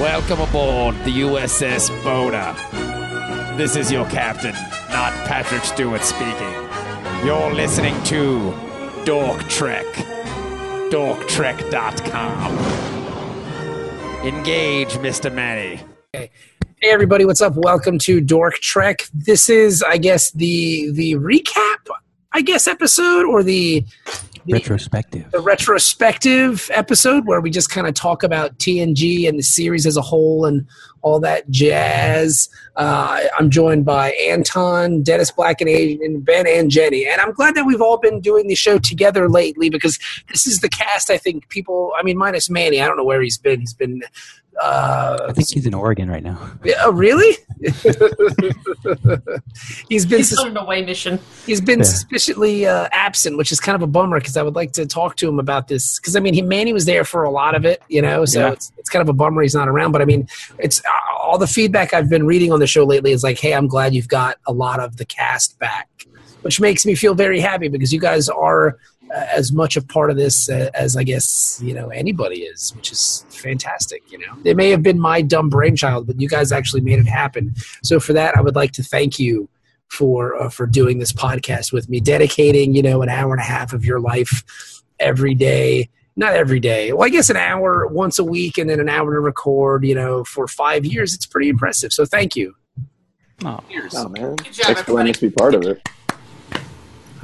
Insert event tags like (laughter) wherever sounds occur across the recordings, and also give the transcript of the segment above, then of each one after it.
Welcome aboard the USS Boda. This is your captain, not Patrick Stewart speaking. You're listening to Dork Trek. DorkTrek.com. Engage, Mr. Manny. Hey everybody, what's up? Welcome to Dork Trek. This is, I guess, the the recap, I guess, episode or the the, retrospective. the retrospective episode where we just kind of talk about TNG and the series as a whole and all that jazz. Uh, I'm joined by Anton, Dennis Black, and Asian, Ben and Jenny, and I'm glad that we've all been doing the show together lately because this is the cast. I think people, I mean, minus Manny, I don't know where he's been. He's been. Uh, I think he's in Oregon right now. yeah, oh, really? (laughs) he's been He's on an away mission. He's been Yeah. suspiciously uh, absent, which is kind of a bummer because I would like to talk to him about this. Because I mean, he Manny was there for a lot of it, you know, so Yeah. it's it's kind of a bummer he's not around. But I mean, it's uh, all the feedback I've been reading on the show lately is like, hey, I'm glad you've got a lot of the cast back, which makes me feel very happy because you guys are as much a part of this uh, as I guess you know anybody is, which is fantastic. You know, it may have been my dumb brainchild, but you guys actually made it happen. So for that, I would like to thank you for uh, for doing this podcast with me, dedicating you know an hour and a half of your life every day. Not every day. Well, I guess an hour once a week, and then an hour to record. You know, for five years, it's pretty impressive. So thank you. Oh, Oh man, Good job, thanks for letting us be part of it.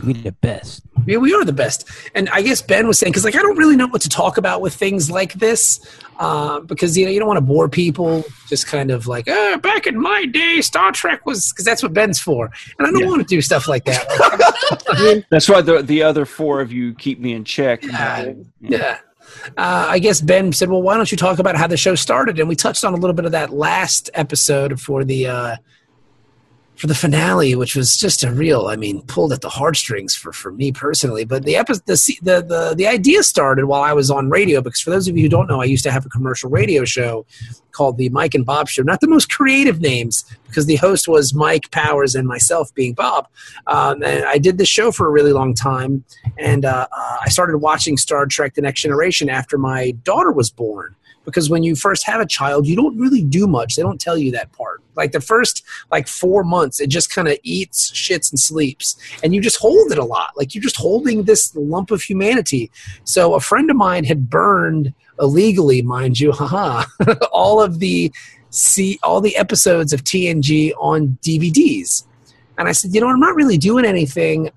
We the best. Yeah, we are the best. And I guess Ben was saying because like I don't really know what to talk about with things like this uh, because you know you don't want to bore people. Just kind of like uh, back in my day, Star Trek was because that's what Ben's for, and I don't Yeah. want to do stuff like that. I (laughs) mean, That's why the the other four of you keep me in check. Yeah. Yeah. Uh, I guess Ben said, "Well, why don't you talk about how the show started?" And we touched on a little bit of that last episode for the uh, for the finale, which was just a real, I mean, pulled at the heartstrings for, for me personally. But the episode, the, the the the idea started while I was on radio because for those of you who don't know, I used to have a commercial radio show called the Mike and Bob Show. Not the most creative names because the host was Mike Powers and myself being Bob. Um, and I did this show for a really long time and uh, uh, I started watching Star Trek: The Next Generation after my daughter was born. Because when you first have a child, you don't really do much. They don't tell you that part. Like the first like four months, it just kind of eats, shits, and sleeps, and you just hold it a lot. Like you're just holding this lump of humanity. So a friend of mine had burned illegally, mind you, (laughs) haha, all of the see all the episodes of TNG on DVDs. And I said, you know, I'm not really doing anything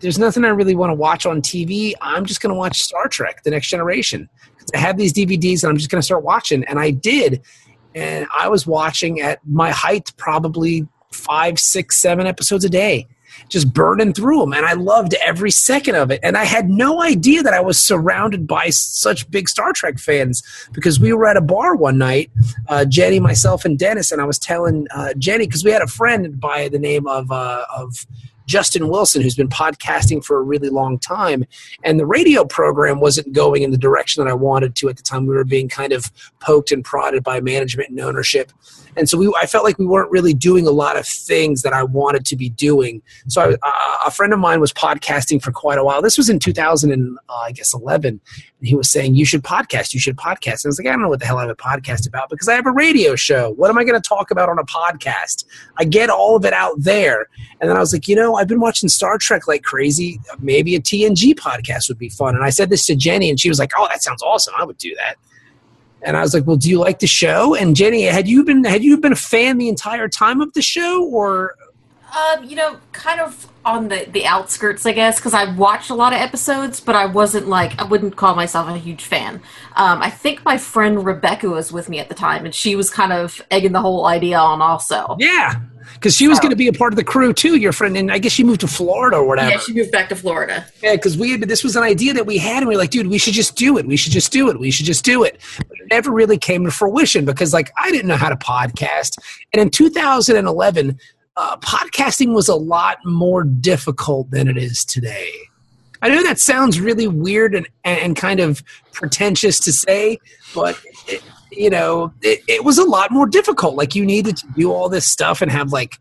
there's nothing I really want to watch on TV. I'm just going to watch Star Trek: The Next Generation I have these DVDs and I'm just going to start watching. And I did, and I was watching at my height probably five, six, seven episodes a day, just burning through them. And I loved every second of it. And I had no idea that I was surrounded by such big Star Trek fans because we were at a bar one night, uh, Jenny, myself, and Dennis, and I was telling uh, Jenny because we had a friend by the name of uh, of Justin Wilson, who's been podcasting for a really long time. And the radio program wasn't going in the direction that I wanted to at the time. We were being kind of poked and prodded by management and ownership. And so we, I felt like we weren't really doing a lot of things that I wanted to be doing. So a friend of mine was podcasting for quite a while. This was in 2000 and uh, I guess 11. He was saying, you should podcast, you should podcast. I was like, I don't know what the hell I have a podcast about because I have a radio show. What am I going to talk about on a podcast? I get all of it out there. And then I was like, you know, I've been watching Star Trek like crazy. Maybe a TNG podcast would be fun. And I said this to Jenny, and she was like, oh, that sounds awesome. I would do that. And I was like, well, do you like the show? And Jenny, had you been had you been a fan the entire time of the show, or Um, you know, kind of on the the outskirts, I guess, because I watched a lot of episodes, but I wasn't like I wouldn't call myself a huge fan. Um, I think my friend Rebecca was with me at the time, and she was kind of egging the whole idea on also. yeah, because she was Oh. going to be a part of the crew too. Your friend, and I guess she moved to Florida or whatever. Yeah, she moved back to Florida. Yeah, because we had this was an idea that we had, and we were like, dude, we should just do it. We should just do it. We should just do it. But it never really came to fruition because, like, I didn't know how to podcast, and in 2011, uh, podcasting was a lot more difficult than it is today. I know that sounds really weird and, and kind of pretentious to say, but it, you know, it, it was a lot more difficult. Like you needed to do all this stuff and have like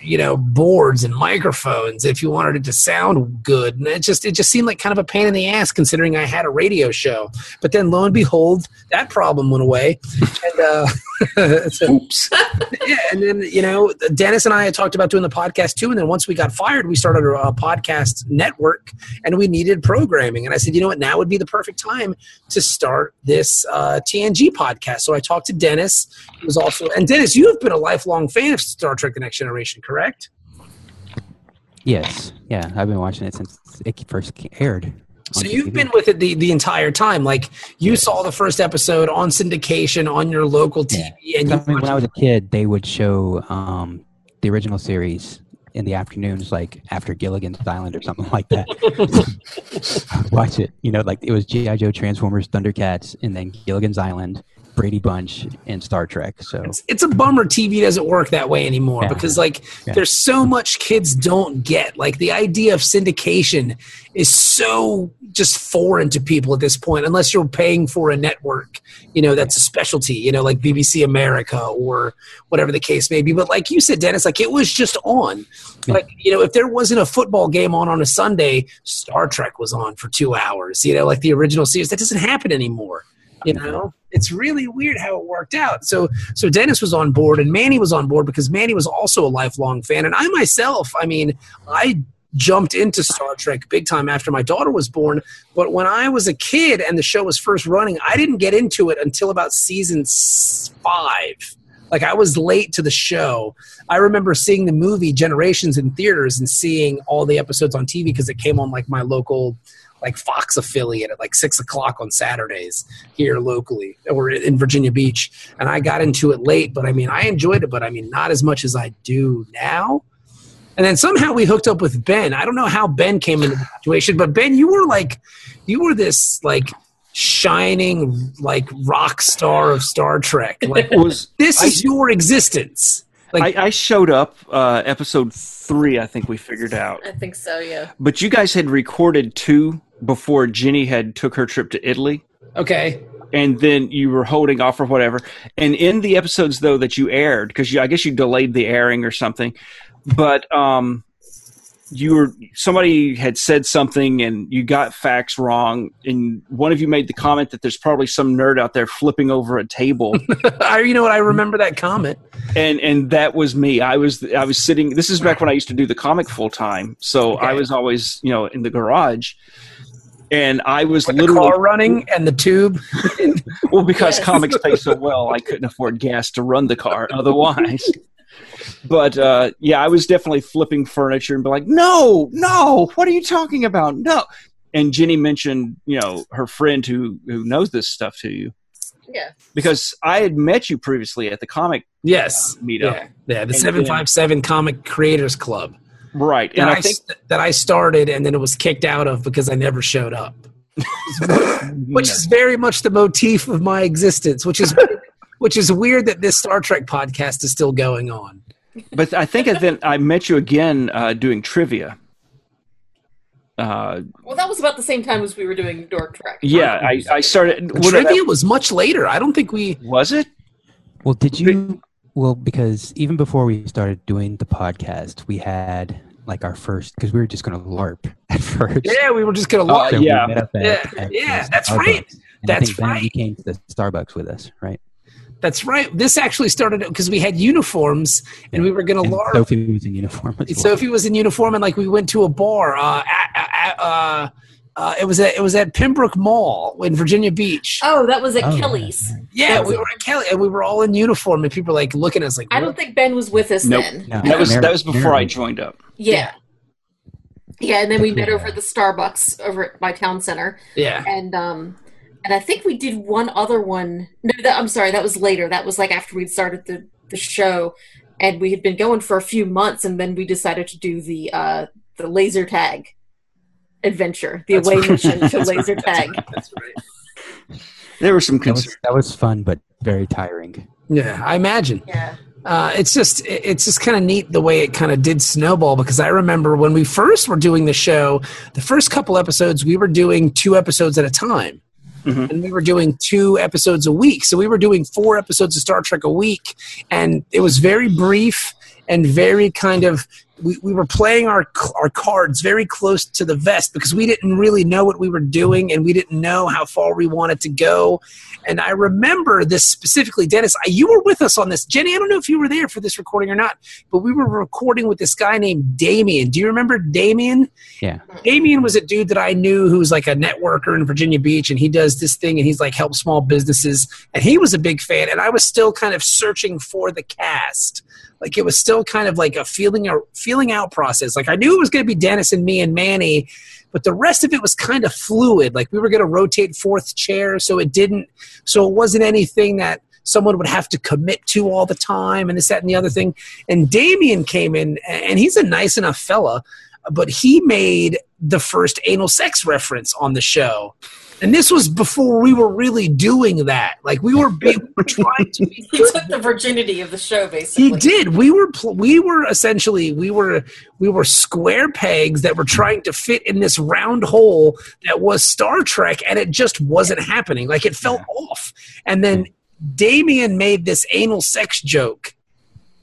you know boards and microphones if you wanted it to sound good and it just it just seemed like kind of a pain in the ass considering i had a radio show but then lo and behold that problem went away and uh (laughs) so- (laughs) Oops. yeah, and then you know, Dennis and I had talked about doing the podcast too. And then once we got fired, we started a, a podcast network, and we needed programming. And I said, you know what, now would be the perfect time to start this uh, TNG podcast. So I talked to Dennis, who was also, and Dennis, you have been a lifelong fan of Star Trek: The Next Generation, correct? Yes. Yeah, I've been watching it since it first aired. On So you've been with it the, the entire time. Like you saw the first episode on syndication on your local TV, and you I mean, when I was a kid, they would show um, the original series in the afternoons, like after Gilligan's Island or something like that. (laughs) (laughs) Watch it. You know, like it was G.I. Joe, Transformers, Thundercats, and then Gilligan's Island, Brady Bunch, and Star Trek. So it's, it's a bummer TV doesn't work that way anymore Yeah. because like Yeah. there's so much kids don't get. Like the idea of syndication is so just foreign to people at this point, unless you're paying for a network, you know, that's a specialty, you know, like BBC America or whatever the case may be. But like you said, Dennis, like it was just on. Yeah. Like, you know, if there wasn't a football game on on a Sunday, Star Trek was on for two hours, you know, like the original series. That doesn't happen anymore. You know, it's really weird how it worked out. So, so Dennis was on board and Manny was on board because Manny was also a lifelong fan. And I myself, I mean, I jumped into Star Trek big time after my daughter was born. But when I was a kid and the show was first running, I didn't get into it until about season five. Like I was late to the show. I remember seeing the movie Generations in theaters and seeing all the episodes on TV because it came on like my local like Fox affiliate at like six o'clock on Saturdays here locally or in Virginia Beach. And I got into it late, but I mean, I enjoyed it, but I mean, not as much as I do now. And then somehow we hooked up with Ben. I don't know how Ben came into the situation, but Ben, you were like, you were this like shining like rock star of Star Trek. Like Was this I- is your existence. Like I, I showed up uh, episode three? I think we figured out. I think so, yeah. But you guys had recorded two before Jenny had took her trip to Italy. okay, and then you were holding off or whatever. And in the episodes though that you aired, because I guess you delayed the airing or something, but um, you were somebody had said something and you got facts wrong, and one of you made the comment that there's probably some nerd out there flipping over a table, (laughs) I, you know what? I remember that comment. and and that was me. I was I was sitting. This is back when I used to do the comic full time, so I was always you know in the garage. And I was With the literally car running and the tube. (laughs) Well, because Yes. comics pay so well, I couldn't afford gas to run the car (laughs) otherwise. But uh, yeah, I was definitely flipping furniture and be like, "No, no, what are you talking about? No." And Jenny mentioned, you know, her friend who who knows this stuff to you Yeah. because I had met you previously at the comic Yes. meetup, Yeah. Yeah. The seven five seven Comic Creators Club. right? that And I, I think st- that I started and then it was kicked out of because I never showed up. (laughs) Which is very much the motif of my existence, which is (laughs) which is weird that this Star Trek podcast is still going on. But I think then I met you again uh, doing trivia. Uh, Well, that was about the same time as we were doing Dork Trek. yeah, I, I started. The what- trivia was much later. I don't think we. was it? Well, did you? Well, because even before we started doing the podcast, we had like our first because we were just going to LARP (laughs) at first. Yeah, we were just gonna Uh, look. So we yeah. at- Yeah, at yeah, that's Starbucks. right. And I That's think then right. you came to the Starbucks with us, right? That's right. This actually started because we had uniforms and we were gonna And LARP. Sophie was in uniform as well. Sophie was in uniform, and like we went to a bar. Uh, at, at, uh, uh, it was at it was at Pembroke Mall in Virginia Beach. Oh, that was at Oh, Kelly's. yeah, we it. were at Kelly, and we were all in uniform, and people were like looking at us like. I don't think Ben was with us Nope. then. No, That was that was before I joined up. Yeah. Yeah, and then we met over at the Starbucks over at my town center. Yeah, And um and I think we did one other one. No, that, I'm sorry, that was later. That was like after we'd started the the show and we had been going for a few months and then we decided to do the uh the laser tag adventure, the That's away right. mission to (laughs) laser right. tag. that's right. There were some that concerns. was, that was fun, but very tiring. Yeah, I imagine. Yeah. Uh, it's just it's just kind of neat the way it kind of did snowball because I remember when we first were doing the show, the first couple episodes we were doing two episodes at a time. Mhm. And we were doing two episodes a week. So we were doing four episodes of Star Trek a week. And it was very brief. and very kind of we, we were playing our our cards very close to the vest because we didn't really know what we were doing and we didn't know how far we wanted to go. And I remember this specifically, Dennis. You were with us on this, Jenny. I don't know if you were there for this recording or not, but we were recording with this guy named Damien. Do you remember Damien? Yeah. Damien was a dude that I knew who was like a networker in Virginia Beach, and he does this thing, and he's like help small businesses, and he was a big fan, and I was still kind of searching for the cast like it was still kind of like a feeling a feeling out process. Like I knew it was going to be Dennis and me and Manny, but the rest of it was kind of fluid. Like we were going to rotate fourth chair, so it didn't. So it wasn't anything that someone would have to commit to all the time, and this, that, and the other thing. And Damien came in, and he's a nice enough fella, but he made the first anal sex reference on the show and this was before we were really doing that. Like we were, we were (laughs) trying to. Be he took the virginity of the show, basically. He did. We were, we were essentially, we were, we were square pegs that were trying to fit in this round hole that was Star Trek, and it just wasn't happening. Like it felt yeah. off. And then Damien made this anal sex joke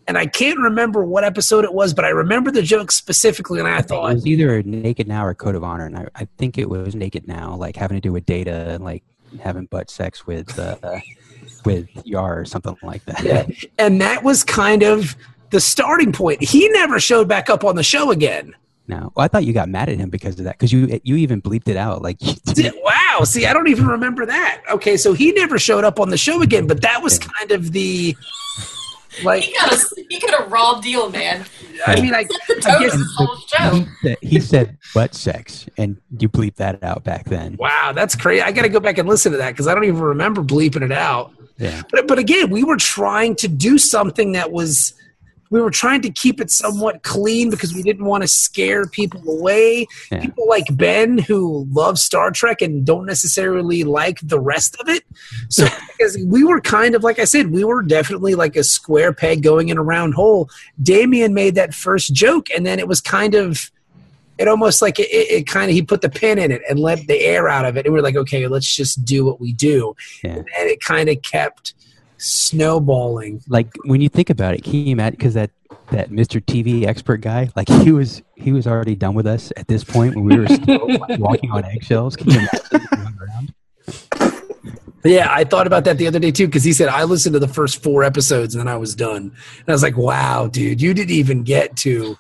and I can't remember what episode it was, but I remember the joke specifically, and I, thought it was either Naked Now or Code of Honor, and I, I, think it was Naked Now, like having to do with data, and like having butt sex with uh, (laughs) with Yar or something like that. Yeah. and that was kind of the starting point. He never showed back up on the show again. No, well, I thought you got mad at him because of that. Because you you even bleeped it out. Like, (laughs) wow. See, I don't even remember that. Okay, so he never showed up on the show again. But that was kind of the like he got a he got a raw deal, man. I mean, I, I guess he said, he said butt sex, and you bleep that out back then. Wow, that's crazy. I got to go back and listen to that because I don't even remember bleeping it out. Yeah. But but again, we were trying to do something that was we were trying to keep it somewhat clean because we didn't want to scare people away. Yeah. People like Ben who love Star Trek and don't necessarily like the rest of it. So (laughs) because we were kind of like I said, we were definitely like a square peg going in a round hole. Damien made that first joke, and then it was kind of it almost like it, it, kind of he put the pin in it and let the air out of it and we are like okay let's just do what we do yeah. and it kind of kept snowballing. Like when you think about it, can you imagine? Because that that Mr. TV expert guy, like he was he was already done with us at this point when we were still (laughs) like, walking on eggshells. Can you imagine Yeah, I thought about that the other day too because he said I listened to the first four episodes and then I was done. And I was like, "Wow, dude, you didn't even get to."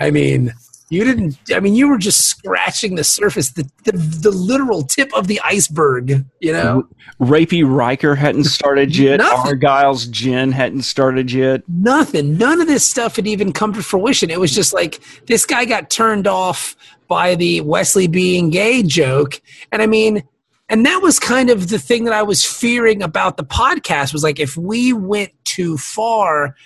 I mean, you didn't. I mean, you were just scratching the surface, the the, the literal tip of the iceberg. You know, Rapey Riker hadn't started (laughs) yet. Argyle's Jin hadn't started yet. Nothing. None of this stuff had even come to fruition. It was just like this guy got turned off by the Wesley being gay joke, and I mean. And that was kind of the thing that I was fearing about the podcast was like if we went too far,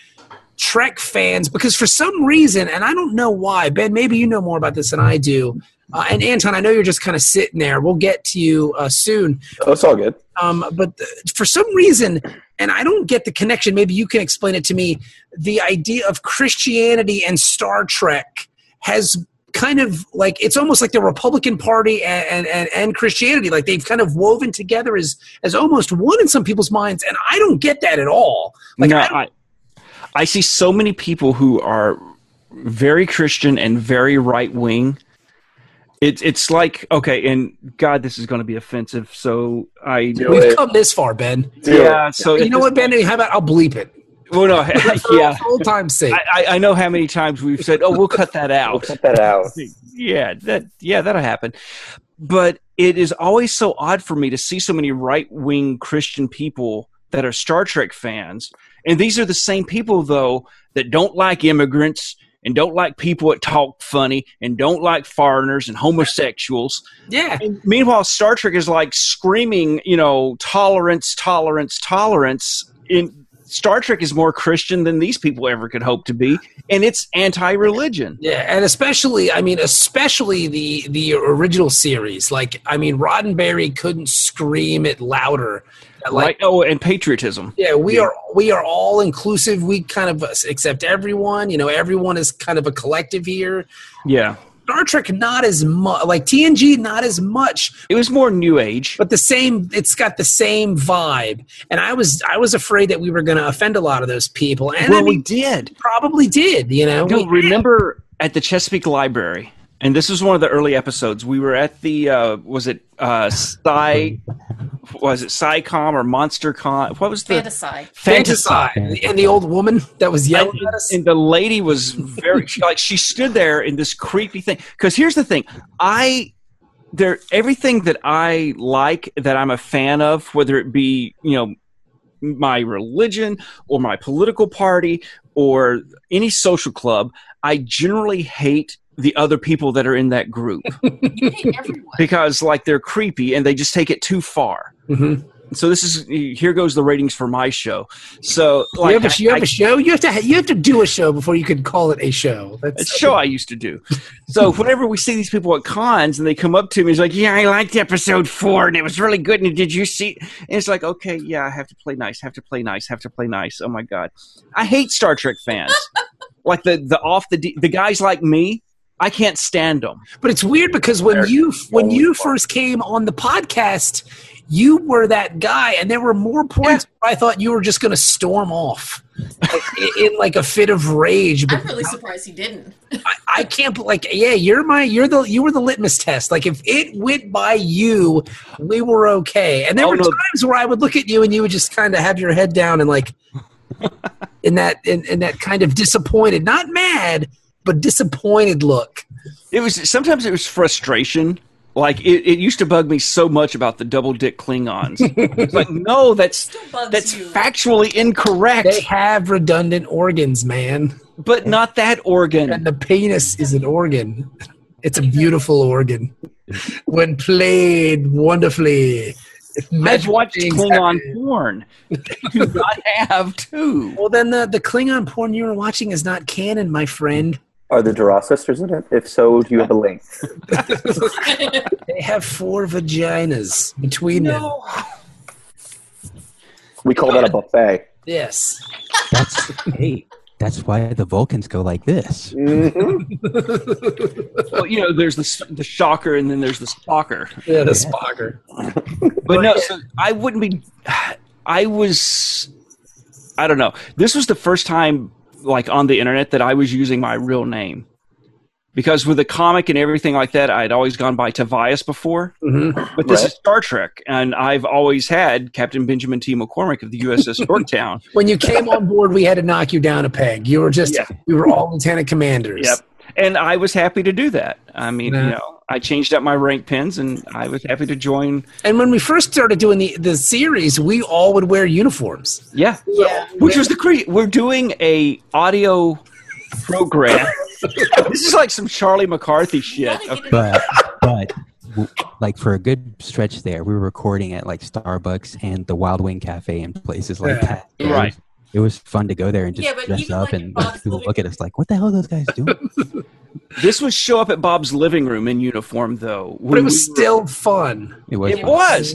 Trek fans because for some reason, and I don't know why, Ben, maybe you know more about this than I do. Uh, and Anton, I know you're just kind of sitting there. We'll get to you uh, soon. Oh, it's all good. Um, but th- for some reason, and I don't get the connection. Maybe you can explain it to me. The idea of Christianity and Star Trek has kind of like it's almost like the Republican Party and, and, and Christianity, like they've kind of woven together as as almost one in some people's minds, and I don't get that at all. Like no, I, I see so many people who are very Christian and very right wing. It's it's like okay, and God, this is going to be offensive. So I we've come this far, Ben. Yeah. So you know what, Ben? How about I'll bleep it. Well, no, (laughs) yeah. Old time's sake. I, I know how many times we've said, "Oh, we'll cut that out." we'll cut that out. (laughs) yeah, that yeah, that'll happen. But it is always so odd for me to see so many right wing Christian people that are Star Trek fans and these are the same people, though, that don't like immigrants and don't like people that talk funny and don't like foreigners and homosexuals. Yeah. And meanwhile, Star Trek is like screaming, you know, tolerance, tolerance, tolerance. In Star Trek is more Christian than these people ever could hope to be, and it's anti-religion. Yeah, and especially, I mean, especially the the original series. Like, I mean, Roddenberry couldn't scream it louder like oh and patriotism yeah we yeah. are we are all inclusive we kind of accept everyone you know everyone is kind of a collective here yeah Star Trek not as much, like TNG not as much, It was more new age. but the same. It's got the same vibe, and I was I was afraid that we were going to offend a lot of those people, and well, I we did. probably did. You know, No, We- remember at the Chesapeake Library, and this was one of the early episodes. We were at the uh, was it uh, Sci was it SciCom or MonsterCon? What was the Fantasy. Fantasy, and the old woman that was yelling and, at us. and the lady was very she, like she stood there in this creepy thing because here's the thing i there everything that i like that i'm a fan of whether it be you know my religion or my political party or any social club i generally hate the other people that are in that group (laughs) You hate everyone. because like they're creepy and they just take it too far Mhm. so this is here goes the ratings for my show so like you have, a, you I- have a show. You have to. You have to do a show before you can call it a show. That's a show I used to do. So (laughs) whenever we see these people at cons and they come up to me, it's like, "Yeah, I liked episode four, and it was really good." And did you see? And it's like, "Okay, yeah, I have to play nice, have to play nice, have to play nice." Oh my god, I hate Star Trek fans. (laughs) like the the off the d- the guys like me, I can't stand them. But it's weird because when They're you when you always first came on the podcast, you were that guy, and there were more points where I thought you were just going to storm off in, in like a fit of rage. But I'm really surprised he didn't. I, I can't like yeah, you're my you're the you were the litmus test. Like if it went by you, we were okay. And there Oh, were no. times where I would look at you and you would just kind of have your head down and like in that in, in that kind of disappointed, not mad, but disappointed look. It was sometimes it was frustration. Like it, it used to bug me so much about the double dick Klingons. it's like, (laughs) no, that's that's you. factually incorrect, They have redundant organs, man. but not that organ. And the penis is an organ. It's a beautiful organ. When played wonderfully. If I've magical watched things Klingon happen. porn. They do not have two. Well, then the, the Klingon porn you were watching is not canon, my friend. Are the Duras sisters in it? If so, do you have a link? (laughs) They have four vaginas between them. We call that a buffet. Yes. That's hey, that's why the Vulcans go like this. Mm-hmm. (laughs) Well, you know, there's the the shocker, and then there's the stalker. Yeah, the Spocker. But no, so I wouldn't be. I was. I don't know. This was the first time, like on the internet, that I was using my real name. Because with the comic and everything like that, I'd always gone by Tobias before. hmm But this Right. is Star Trek, and I've always had Captain Benjamin T. McCormick of the USS (laughs) Yorktown. When you came on board, we had to knock you down a peg. You were just, Yeah. we were all lieutenant commanders. Yep. And I was happy to do that. I mean, Yeah. you know, I changed up my rank pins, and I was happy to join. And when we first started doing the, the series, we all would wear uniforms. Yeah, Yeah. which was the cre- we're doing a audio program. (laughs) this is like some Charlie McCarthy shit. You gotta get it- But but like for a good stretch there, we were recording at like Starbucks and the Wild Wing Cafe and places like Yeah. that. It Right. Was- It was fun to go there and just Yeah, dress up like, and (laughs) Bob's people look at us like, "What the hell are those guys doing?" (laughs) This was show up at Bob's living room in uniform, though. But it was still fun. It was. It fun. was,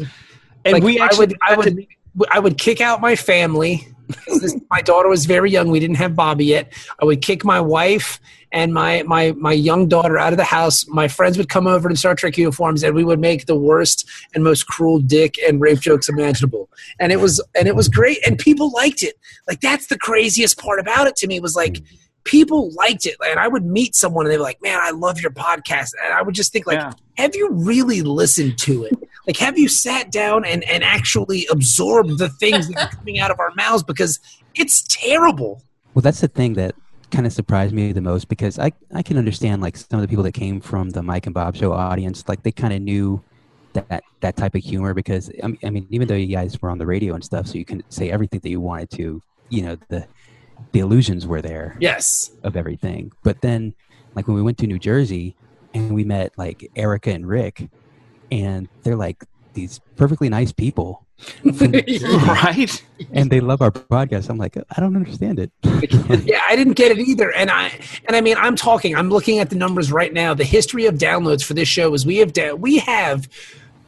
and Like, we I actually would, I got to- would, I would kick out my family. (laughs) This- my daughter was very young. We didn't have Bobby yet. I would kick my wife and my my my young daughter out of the house. My friends would come over in Star Trek uniforms, and we would make the worst and most cruel dick and rape jokes imaginable. And it was and it was great, and people liked it. Like that's the craziest part about it to me was like. People liked it, and I would meet someone, and they were like, "Man, I love your podcast," and I would just think, like, Yeah. have you really listened to it? Like, have you sat down and, and actually absorbed the things that are coming out of our mouths? Because it's terrible. Well, that's the thing that kind of surprised me the most because I I can understand like some of the people that came from the Mike and Bob show audience, like they kind of knew that that type of humor because I mean, I mean even though you guys were on the radio and stuff, so you can say everything that you wanted to, you know the the illusions were there Yes. of everything. But then, like when we went to New Jersey and we met like Erica and Rick, and they're like these perfectly nice people, (laughs) right. and they love our podcast. I'm like, I don't understand it. (laughs) yeah, I didn't get it either. And I and I mean, I'm talking. I'm looking at the numbers right now. The history of downloads for this show is we have da- we have.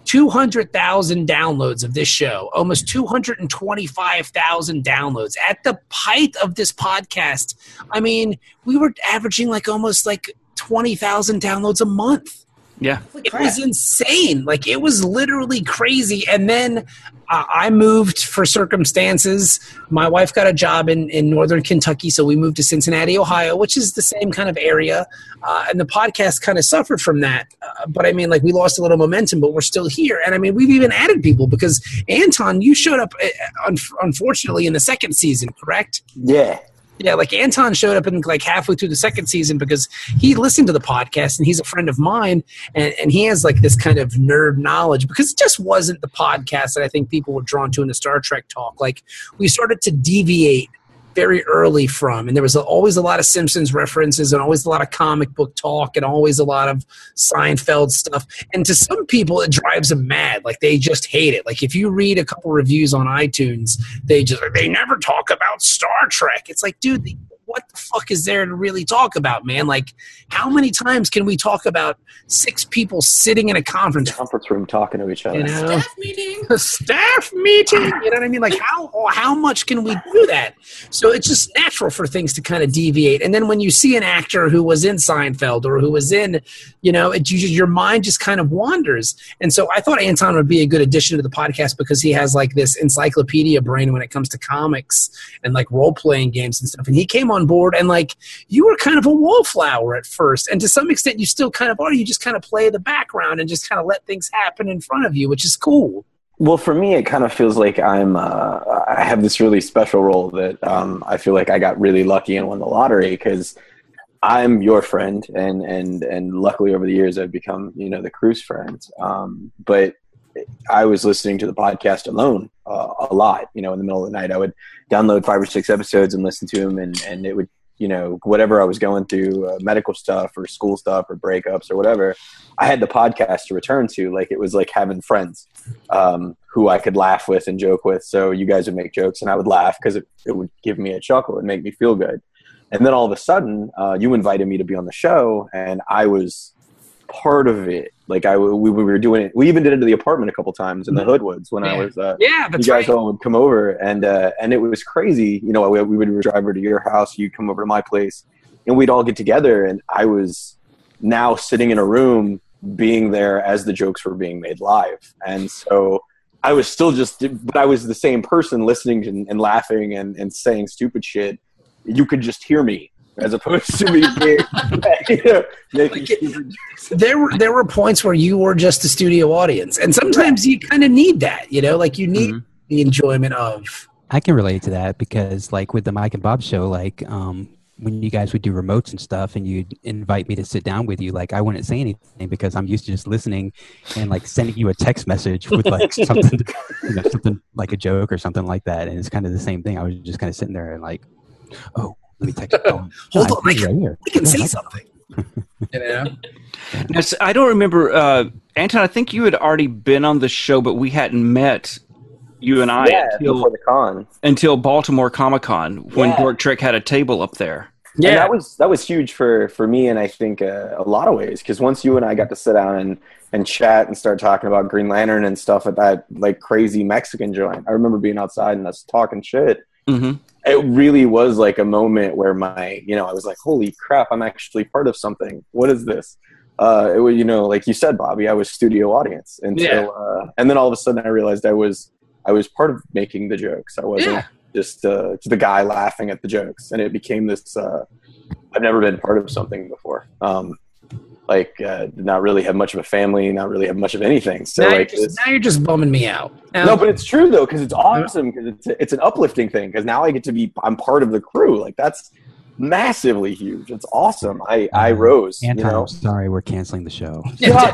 200,000 downloads of this show, almost 225,000 downloads. At the height of this podcast, I mean, we were averaging like almost like twenty thousand downloads a month. Yeah. Holy It crap. was insane. Like it was literally crazy. And then uh, I moved for circumstances. My wife got a job in, in northern Kentucky, so we moved to Cincinnati, Ohio, which is the same kind of area. Uh, and the podcast kind of suffered from that. Uh, but I mean, like we lost a little momentum, but we're still here. And I mean, we've even added people because Anton, you showed up, uh, un- unfortunately, in the second season, correct? Yeah. Yeah, like Anton showed up in like halfway through the second season because he listened to the podcast and he's a friend of mine and, and he has like this kind of nerd knowledge because it just wasn't the podcast that I think people were drawn to in the Star Trek talk. Like we started to deviate very early from and there was always a lot of Simpsons references and always a lot of comic book talk and always a lot of Seinfeld stuff. And to some people it drives them mad. Like they just hate it. Like if you read a couple reviews on iTunes, they just they never talk about Star Trek. It's like, dude, what the fuck is there to really talk about, man? Like, how many times can we talk about six people sitting in a conference? Conference room talking to each other. You know, Staff meeting. a (laughs) staff meeting. You know what I mean? Like, how how much can we do that? So it's just natural for things to kind of deviate. And then when you see an actor who was in Seinfeld or who was in, you know, it, you just, your mind just kind of wanders. And so I thought Anton would be a good addition to the podcast because he has like this encyclopedia brain when it comes to comics and like role playing games and stuff. And he came on board and like you were kind of a wallflower at first, and to some extent you still kind of are. You just kind of play the background and just kind of let things happen in front of you, which is cool. Well, for me, it kind of feels like I'm. Uh, I have this really special role that um, I feel like I got really lucky and won the lottery because I'm your friend, and and and luckily over the years I've become you know the cruise friend. Um, but I was listening to the podcast alone uh, a lot. You know, in the middle of the night, I would download five or six episodes and listen to them, and and it would you know whatever I was going through, uh, medical stuff or school stuff or breakups or whatever. I had the podcast to return to. Like it was like having friends um, who I could laugh with and joke with. So you guys would make jokes and I would laugh because it, it would give me a chuckle and make me feel good. And then all of a sudden, uh, you invited me to be on the show, and I was part of it. Like I, we, we were doing it. We even did it to the apartment a couple times in the Hoodwoods when I was. Uh, Yeah, you guys right. all would come over, and uh, and it was crazy. You know, we, we would drive over to your house, you'd come over to my place, and we'd all get together. And I was now sitting in a room, being there as the jokes were being made live, and so I was still just, but I was the same person listening and, and laughing and, and saying stupid shit. You could just hear me. As opposed to me being, (laughs) you know, making Like stupid there were there were points where you were just a studio audience, and sometimes you kind of need that. You know, like you need the enjoyment of. I can relate to that because, like, with the Mike and Bob show, like, um, when you guys would do remotes and stuff, and you'd invite me to sit down with you, like, I wouldn't say anything because I'm used to just listening and like sending you a text message with like (laughs) something, you know, something like a joke or something like that, and it's kind of the same thing. I was just kind of sitting there and like, oh, let me text. (laughs) Hold I on, I see right here. We can Yeah, say something. (laughs) You know, Now, s- I don't remember, uh, Anton. I think you had already been on the show, but we hadn't met you and I yeah, until before the con. until Baltimore Comic Con when Yeah. Dork Trek had a table up there. And that was that was huge for for me, and I think uh, a lot of ways because once you and I got to sit down and and chat and start talking about Green Lantern and stuff at that like crazy Mexican joint. I remember being outside and us talking shit. hmm It really was like a moment where my you know I was like, holy crap, I'm actually part of something. What is this? Uh, it was you know like you said, Bobby, I was studio audience until Yeah. uh, and then all of a sudden I realized I was I was part of making the jokes. I wasn't Yeah. just uh, the guy laughing at the jokes, and it became this. Uh, I've never been part of something before. Um, like, uh, not really have much of a family, not really have much of anything. So, now, you're like, just, now you're just bumming me out. Now, no, but it's true though because it's awesome because it's it's an uplifting thing because now I get to be I'm part of the crew. Like that's massively huge. It's awesome. I I Um, rose. Anton, you know. I'm sorry, we're canceling the show. (laughs) Yeah,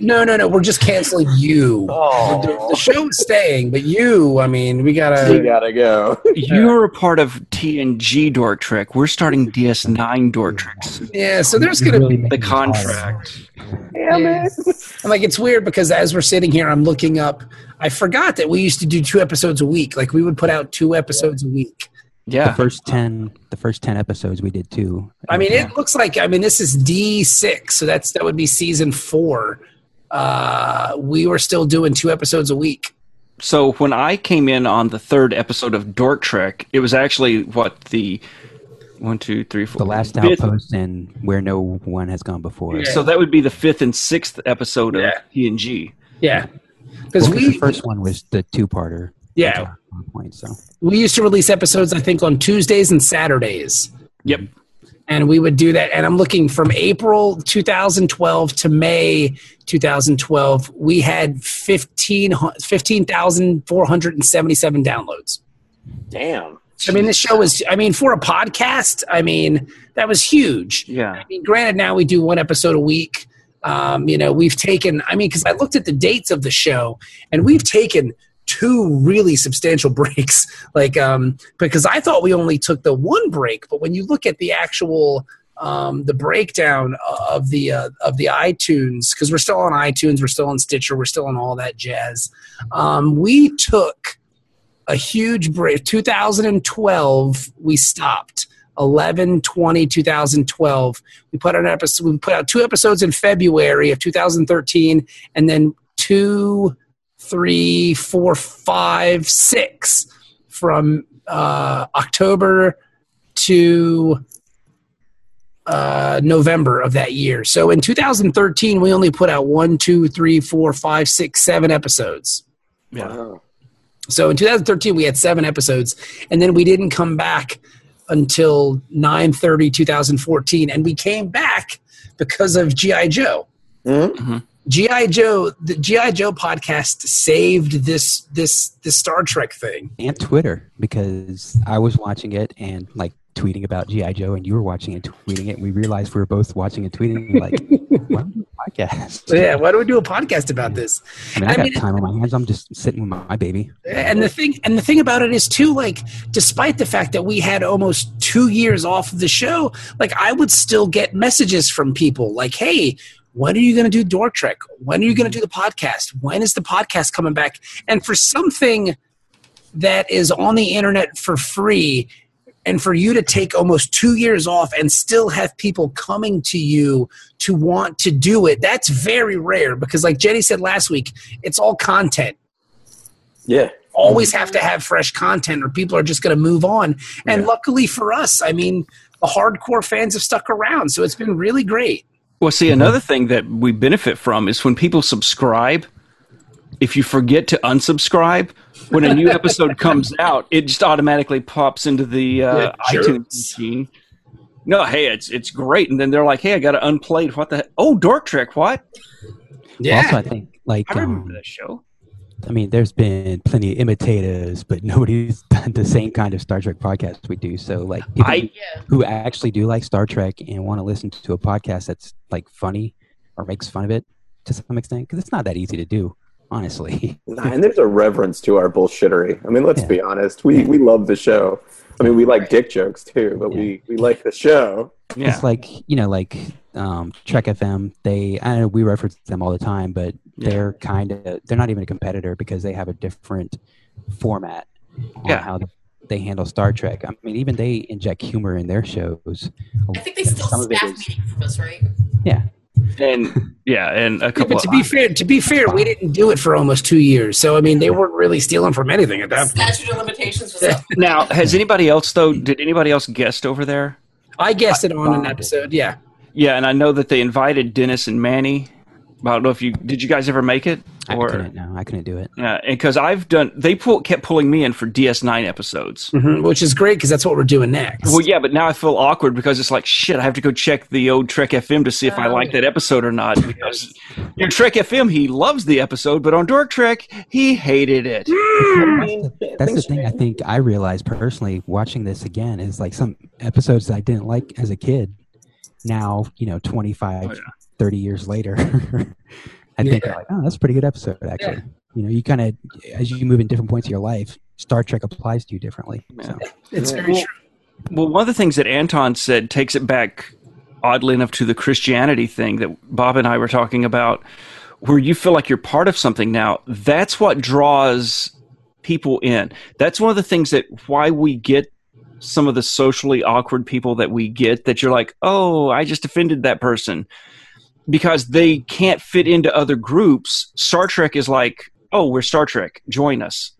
no, no, no. We're just canceling you. Oh. The, the show is staying, but you. I mean, we We gotta. gotta go. (laughs) You're a part of TNG Dork Trek. We're starting DS9 Dork Treks. Yeah, so there's gonna really be. The making this hard. contract. Damn it. And like it's weird because as we're sitting here, I'm looking up. I forgot that we used to do two episodes a week. Like we would put out two episodes a week. The first ten, the first ten episodes we did too. I mean, it looks like. I mean, this is D six, so that's that would be season four. Uh, we were still doing two episodes a week. So when I came in on the third episode of Dork Trek, it was actually what the One, two, three, four. The last Fifth- outpost and where no one has gone before. So that would be the fifth and sixth episode of Yeah. TNG. Yeah, because Well, 'cause we the first one was the two-parter. Yeah. At one point, so we used to release episodes I think on Tuesdays and Saturdays. Yep. and we would do that and i'm looking from april 2012 to may 2012 we had 15 15477 downloads Damn. i mean this show was i mean for a podcast i mean that was huge Yeah. I mean, granted, now we do one episode a week. Um, you know, we've taken, I mean, because I looked at the dates of the show and we've taken two really substantial (laughs) breaks. Like, um, because I thought we only took the one break, but when you look at the actual, um, the breakdown of the uh, of the iTunes, because we're still on iTunes, we're still on Stitcher, we're still on all that jazz. Um, we took a huge break. 2012, we stopped. 11 20 2012 we put an episode we put out two episodes in february of 2013 and then two three four five six from uh, october to uh, november of that year so in 2013 we only put out one two three four five six seven episodes Yeah. Wow. so in 2013 we had seven episodes, and then we didn't come back until 9:30 2014, and we came back because of GI Joe. Mhm. GI Joe, the GI Joe podcast saved this this this Star Trek thing. and Twitter because I was watching it and like tweeting about GI Joe, and you were watching and tweeting it. And we realized we were both watching and tweeting. Like, why don't we do a podcast? Yeah, why do we do a podcast about this? I mean, I, I got mean- time on my hands. I'm just sitting with my, my baby. And the thing and the thing about it is too, like, despite the fact that we had almost two years off of the show, like I would still get messages from people like, "Hey, when are you going to do Dork Trek When are you going to mm-hmm. do the podcast? When is the podcast coming back?" And for something that is on the internet for free, and for you to take almost two years off and still have people coming to you to want to do it, that's very rare because, like Jenny said last week, it's all content Yeah. always have to have fresh content or people are just going to move on. And luckily for us, I mean, the hardcore fans have stuck around, so it's been really great. Well, see, another thing that we benefit from is when people subscribe. If you forget to unsubscribe, when a new (laughs) episode comes out, it just automatically pops into the uh, Yeah, iTunes jerks. machine. No, hey, it's it's great, and then they're like, "Hey, I got to unplayed. What the? Heck? Oh, Dork Trek. What? Yeah. Also, I think like I remember um, that show. I mean, there's been plenty of imitators, but (laughs) nobody's done the same kind of Star Trek podcast we do. So, like, people I who actually do like Star Trek and want to listen to a podcast that's like funny or makes fun of it to some extent, because it's not that easy to do, honestly. (laughs) Nah, and there's a reverence to our bullshittery. I mean, let's Yeah. be honest. We we love the show. I mean, we like dick jokes too, but we we like the show. Yeah. It's like you know, like um, Trek FM. They I know we reference them all the time, but they're kind of they're not even a competitor because they have a different format on Yeah. how they handle Star Trek. I mean, even they inject humor in their shows. I think they still Some of it staff meeting from us, right? Yeah, and yeah, and a Yeah, couple. but to of, be fair, to be fair, we didn't do it for almost two years, so I mean, they weren't really stealing from anything at that point. Statute of limitations was (laughs) up. now, has anybody else though? Did anybody else guest over there? I guessed it on an episode. Yeah, Yeah, and I know that they invited Dennis and Manny. I don't know if you did. You guys ever make it? I couldn't. No, I couldn't do it. yeah, because I've done. They pull, kept pulling me in for DS9 episodes. Mhm, which is great because that's what we're doing next. Well, yeah, but now I feel awkward because it's like shit. I have to go check the old Trek FM to see if I Oh. like that episode or not. Because your Trek FM, he loves the episode, but on Dork Trek, he hated it. I (laughs) mean, That's the thing I think I realized personally watching this again is like some episodes that I didn't like as a kid. Now, you know, 25, Oh, yeah. 30 years later, (laughs) I think like, oh, that's a pretty good episode actually. You know, you kind of as you move in different points of your life, Star Trek applies to you differently. So, it's Yeah. very Well, true. Well, one of the things that Anton said takes it back, oddly enough, to the Christianity thing that Bob and I were talking about, where you feel like you're part of something now. That's what draws people in. That's one of the things that why we get some of the socially awkward people that we get that you're like, oh, I just offended that person because they can't fit into other groups. Star Trek is like, oh, we're Star Trek, join us.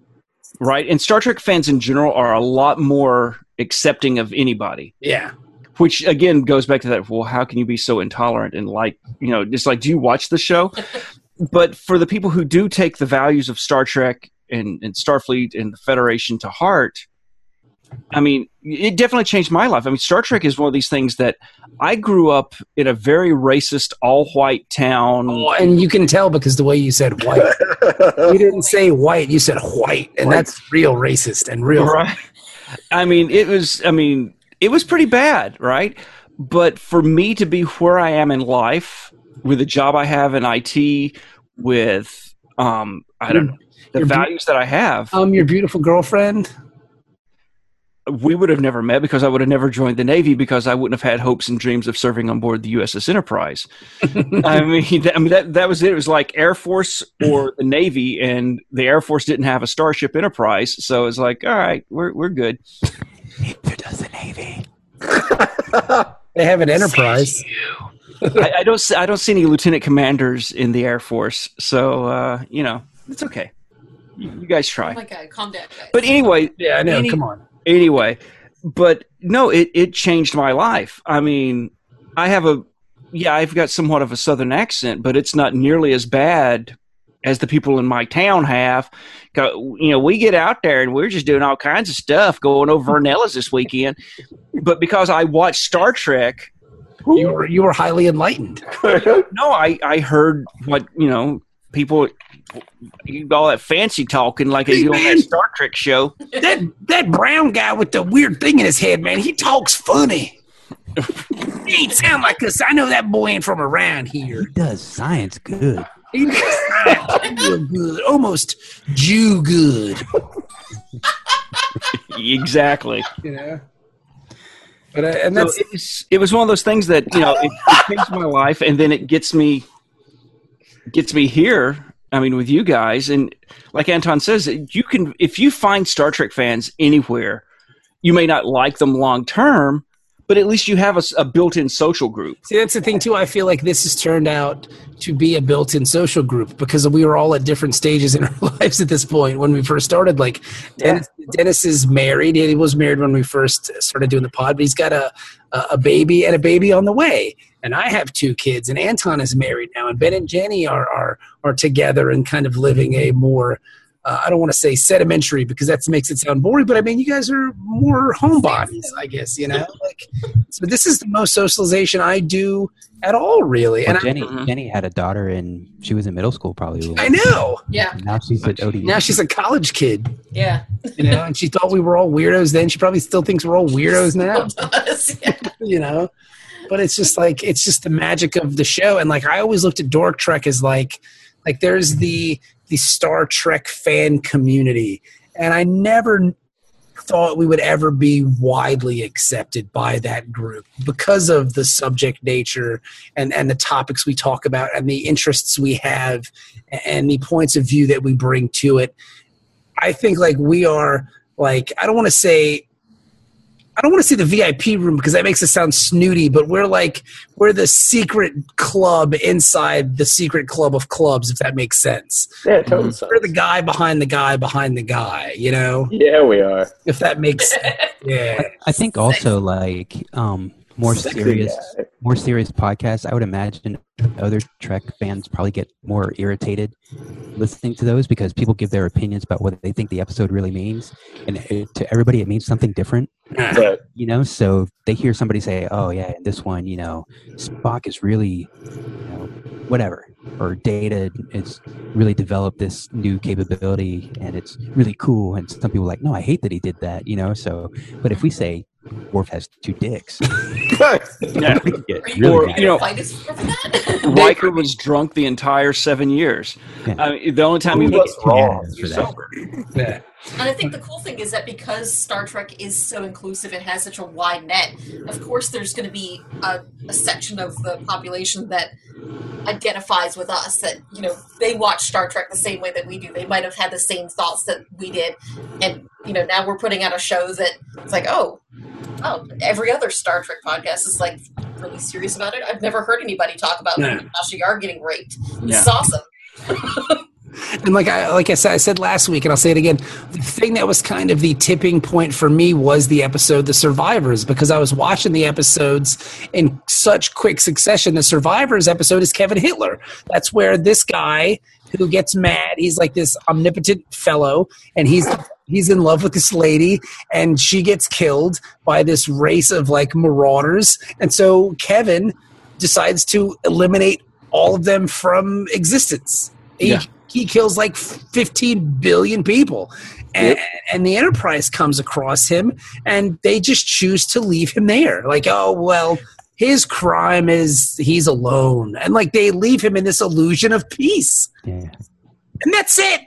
Right? And Star Trek fans in general are a lot more accepting of anybody. Yeah. Which again goes back to that. Well, how can you be so intolerant and like you know, just like do you watch the show? (laughs) but for the people who do take the values of Star Trek and, and Starfleet and the Federation to heart, I mean, it definitely changed my life. I mean, Star Trek is one of these things that I grew up in a very racist, all white town. Oh, and you can tell because the way you said white. you (laughs) didn't say white, you said white, and White. that's real racist and real. Right. I mean, it was. I mean, it was pretty bad, right? But for me to be where I am in life, with the job I have in IT, with um, I don't know the You're be- values that I have, Um, your beautiful girlfriend. We would have never met because I would have never joined the Navy because I wouldn't have had hopes and dreams of serving on board the USS Enterprise. (laughs) I mean, that, I mean that that was it. It was like Air Force or the Navy, and the Air Force didn't have a Starship Enterprise, so it's like, all right, we're we're good. Neither does the Navy. (laughs) They have an enterprise. I, I don't see, I don't see any lieutenant commanders in the Air Force, so uh, you know it's okay. You, you guys Oh try. my god, calm down, guys. But anyway, Yeah, I know. Any- Come on. Anyway, but no, it it changed my life. I mean, I have a yeah, I've got somewhat of a southern accent, but it's not nearly as bad as the people in my town have. You know, we get out there and we're just doing all kinds of stuff, going over Vernella's this weekend. But because I watched Star Trek, You were you were highly enlightened. (laughs) no, I I heard what you know people you all that fancy talking like they do on that Star Trek show. That that brown guy with the weird thing in his head, man, he talks funny. he ain't sound like us. I know that boy ain't from around here. He does science good. He sounds real good, almost Jew good. (laughs) exactly. You know. But uh, and So that's it, was, it was one of those things that you know it, it changed my life, and then it gets me gets me here. I mean, with you guys, and like Anton says, you can if you find Star Trek fans anywhere, you may not like them long term, but at least you have a built-in social group. See, that's the thing too. I feel like this has turned out to be a built-in social group because we were all at different stages in (laughs) our lives at this point when we first started. Like Dennis, Dennis is married. He was married when we first started doing the pod, but he's got a a a baby and a baby on the way. And I have two kids, and Anton is married now, and Ben and Jenny are are are together and kind of living a more. Uh, I don't want to say sedimentary because that makes it sound boring, but I mean, you guys are more homebodies, I guess, you know? Like, so this is the most socialization I do at all, really. Well, And I, Jenny Mhm. Jenny had a daughter and she was in middle school probably. I know. yeah, Now she's at ODU. Now she's a college kid, yeah. you know, and she thought we were all weirdos then. She probably still thinks we're all weirdos now, yeah. (laughs) you know? But it's just like, it's just the magic of the show. And like, I always looked at Dork Trek as like, like there's the, the Star Trek fan community. And I never thought we would ever be widely accepted by that group because of the subject nature and, and the topics we talk about and the interests we have and the points of view that we bring to it. I think like we are like I don't want to say I don't want to say the VIP room because that makes it sound snooty, but we're like we're the secret club inside the secret club of clubs, if that makes sense. Yeah, it totally sense. We're the guy behind the guy behind the guy, you know, Yeah, we are. if that makes (laughs) sense. Yeah. I think also like um more Sexy serious guy. more serious podcasts. I would imagine other Trek fans probably get more irritated listening to those because people give their opinions about what they think the episode really means, and it, to everybody it means something different. But You know, so they hear somebody say, "Oh yeah, this one, you know, Spock is really, you know, whatever," or Data is really developed this new capability and it's really cool. And some people are like, "No, I hate that he did that," you know. So, but if we say Worf has two dicks, (laughs) Yeah. we could get Are you really Or, mad. you know- fight us for that? (laughs) Riker was drunk the entire seven years. Yeah. I mean, the only time he Who was was wrong? sober. yeah. And I think the cool thing is that because Star Trek is so inclusive and has such a wide net, of course there's going to be a, a section of the population that identifies with us. That you know they watch Star Trek the same way that we do. They might have had the same thoughts that we did, and you know now we're putting out a show that it's like oh. Oh, every other Star Trek podcast is like really serious about it. I've never heard anybody talk about Yeah. Tasha Yar getting raped. Yeah. is awesome. (laughs) and like I like I said I said last week, and I'll say it again. The thing that was kind of the tipping point for me was the episode "The Survivors" because I was watching the episodes in such quick succession. The Survivors episode is Kevin Hitler. That's where this guy who gets mad. He's like this omnipotent fellow, and he's he's in love with this lady, and she gets killed by this race of like marauders, and so Kevin decides to eliminate all of them from existence. Yeah. He kills like 15 billion people. And, and the Enterprise comes across him, and they just choose to leave him there. Like, oh, well, his crime is he's alone. And like, they leave him in this illusion of peace. Yeah. And that's it.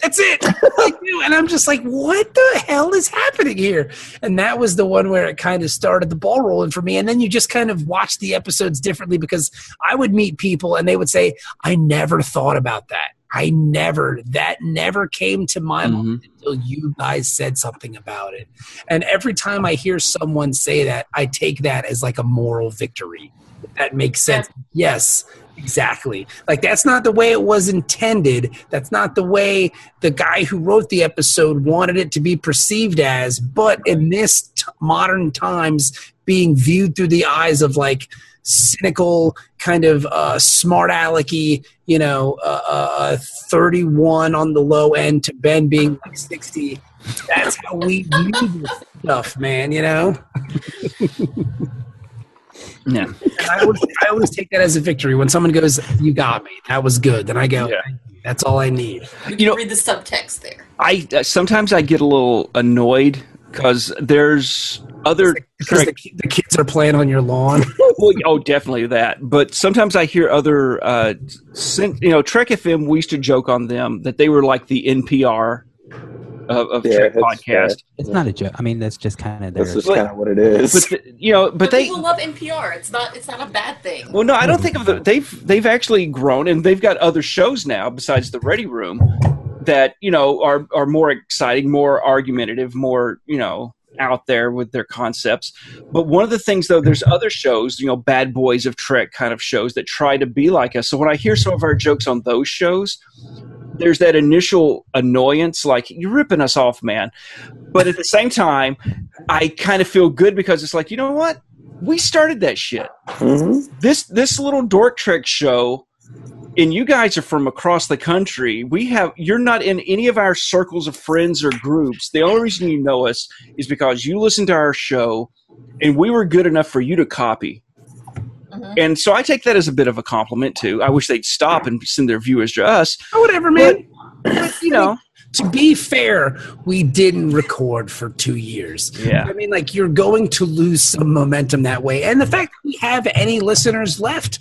That's it. They do. and I'm just like, what the hell is happening here? And that was the one where it kind of started the ball rolling for me. And then you just kind of watch the episodes differently because I would meet people and they would say, I never thought about that. I never, that never came to my mm-hmm. mind until you guys said something about it. And every time I hear someone say that, I take that as like a moral victory. If that makes sense. Yes, exactly. Like that's not the way it was intended. That's not the way the guy who wrote the episode wanted it to be perceived as. But in this t- modern times, being viewed through the eyes of like cynical kind of uh, smart alecky you know uh, uh, 31 on the low end to ben being like 60 that's how we view this stuff man you know (laughs) Yeah. I always, I always take that as a victory when someone goes you got me that was good then i go Yeah. That's all i need You know, Read the subtext there. I uh, sometimes I get a little annoyed because there's other because the, the kids are playing on your lawn (laughs) well, oh, definitely that. But sometimes I hear other, uh, cen- you know, Trek FM. We used to joke on them that they were like the NPR of, of Yeah, Trek that's podcast. It's not a joke. I mean, that's just kind of their. That's just kind of what it is. But the, you know, but, But, they. people love NPR. It's not. It's not a bad thing. Well, no, I don't think of the, they've they've actually grown and they've got other shows now besides the Ready Room that you know are are more exciting, more argumentative, more you know out there with their concepts. But one of the things though, there's other shows, you know, Bad Boys of Trek kind of shows that try to be like us. So when I hear some of our jokes on those shows, there's that initial annoyance, like you're ripping us off, man. But at the same time, I kind of feel good because it's like, you know what? We started that shit. Hmm this this little Dork Trek show and you guys are from across the country. We have you're not in any of our circles of friends or groups. The only reason you know us is because you listen to our show and we were good enough for you to copy Mhm. and so i take that as a bit of a compliment too i wish they'd stop and send their viewers to us Oh, whatever man but you know to be fair, we didn't record for two years. Yeah. I mean, like you're going to lose some momentum that way. And the fact that we have any listeners left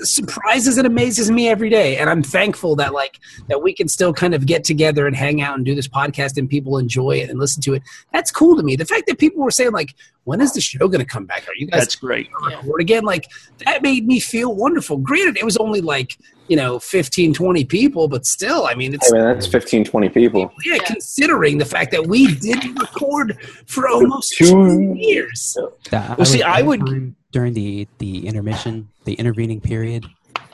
surprises and amazes me every day. And I'm thankful that like that we can still kind of get together and hang out and do this podcast and people enjoy it and listen to it. That's cool to me. The fact that people were saying like, when is the show going to come back? Are you guys that's great record again? Like that made me feel wonderful. Granted, it was only like, you know, 15, 20 people, but still, I mean, it's Hey, man, that's 15, 20 people. yeah, Yeah. considering the fact that we didn't record for almost Two- two years. That- Well, see, would- I would- anytime during the the intermission, the intervening period,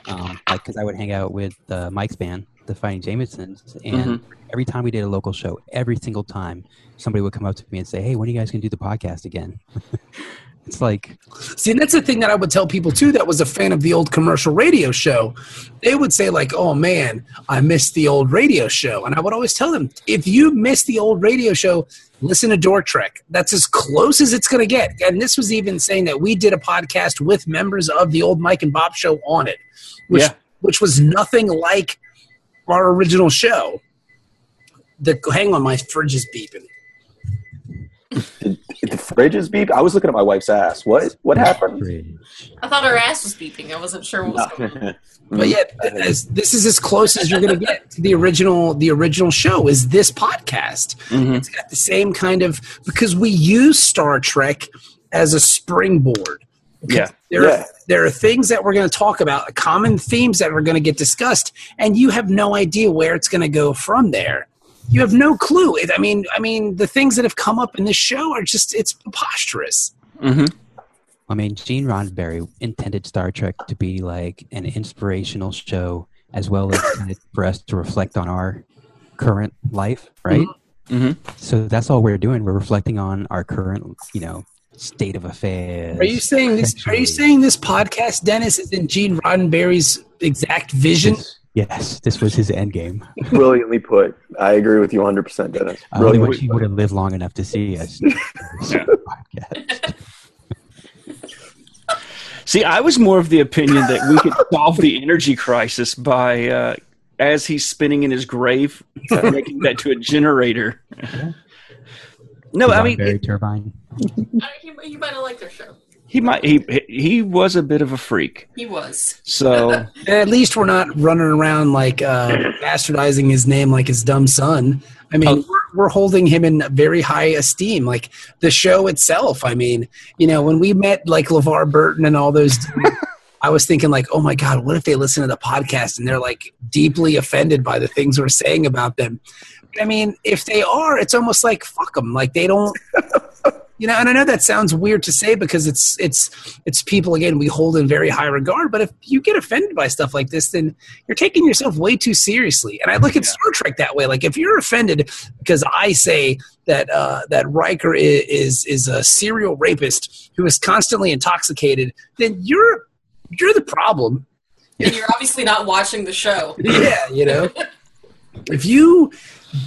um, like because I would hang out with uh, Mike's band, the Fighting Jamesons, and Mhm. Every time we did a local show, every single time somebody would come up to me and say, "Hey, when are you guys gonna do the podcast again?" (laughs) it's like, See, and that's the thing that I would tell people too that was a fan of the old commercial radio show. They would say, like, oh man, I missed the old radio show. And I would always tell them, if you miss the old radio show, listen to Dork Trek. That's as close as it's going to get. And this was even saying that we did a podcast with members of the old Mike and Bob show on it, which, Yeah. which was nothing like our original show. The, hang on, my fridge is beeping. The fridge is beep. I was looking at my wife's ass. What? What happened? I thought her ass was beeping. I wasn't sure what was going on. (laughs) But yeah, as, this is as close as you're going to get to the original. The original show is this podcast. Mhm. It's got the same kind of because we use Star Trek as a springboard. yeah There, Yeah. are, there are things that we're going to talk about, common themes that are going to get discussed, and you have no idea where it's going to go from there. You have no clue. It, I mean, I mean, the things that have come up in this show are just—it's preposterous. hmm I mean, Gene Roddenberry intended Star Trek to be like an inspirational show as well as kind of for us to reflect on our current life, right? hmm So that's all we're doing. We're reflecting on our current, you know, state of affairs. Are you saying this? Are you saying this podcast, Dennis, is in Gene Roddenberry's exact vision? This- yes, this was his end game. (laughs) Brilliantly put. I agree with you 100%, Dennis. I only Brilliantly wish he would have lived long enough to see us. (laughs) See, I was more of the opinion that we could solve the energy crisis by, uh, as he's spinning in his grave, uh, (laughs) making that to a generator. No, I mean, Very turbine. he, he might have liked our show. He might he he was a bit of a freak. He was. So (laughs) at least we're not running around like uh, bastardizing his name like his dumb son. I mean, Oh. we're, we're holding him in very high esteem. Like the show itself. I mean, you know, when we met like LeVar Burton and all those, (laughs) I was thinking like, oh my god, what if they listen to the podcast and they're like deeply offended by the things we're saying about them? I mean, if they are, it's almost like fuck them. Like they don't. (laughs) You know, and I know that sounds weird to say because it's it's it's people again we hold in very high regard. But if you get offended by stuff like this, then you're taking yourself way too seriously. And I look at Star Trek that way. Like if you're offended because I say that uh, that Riker is, is is a serial rapist who is constantly intoxicated, then you're you're the problem. And you're obviously not watching the show. (laughs) Yeah, you know. (laughs) If you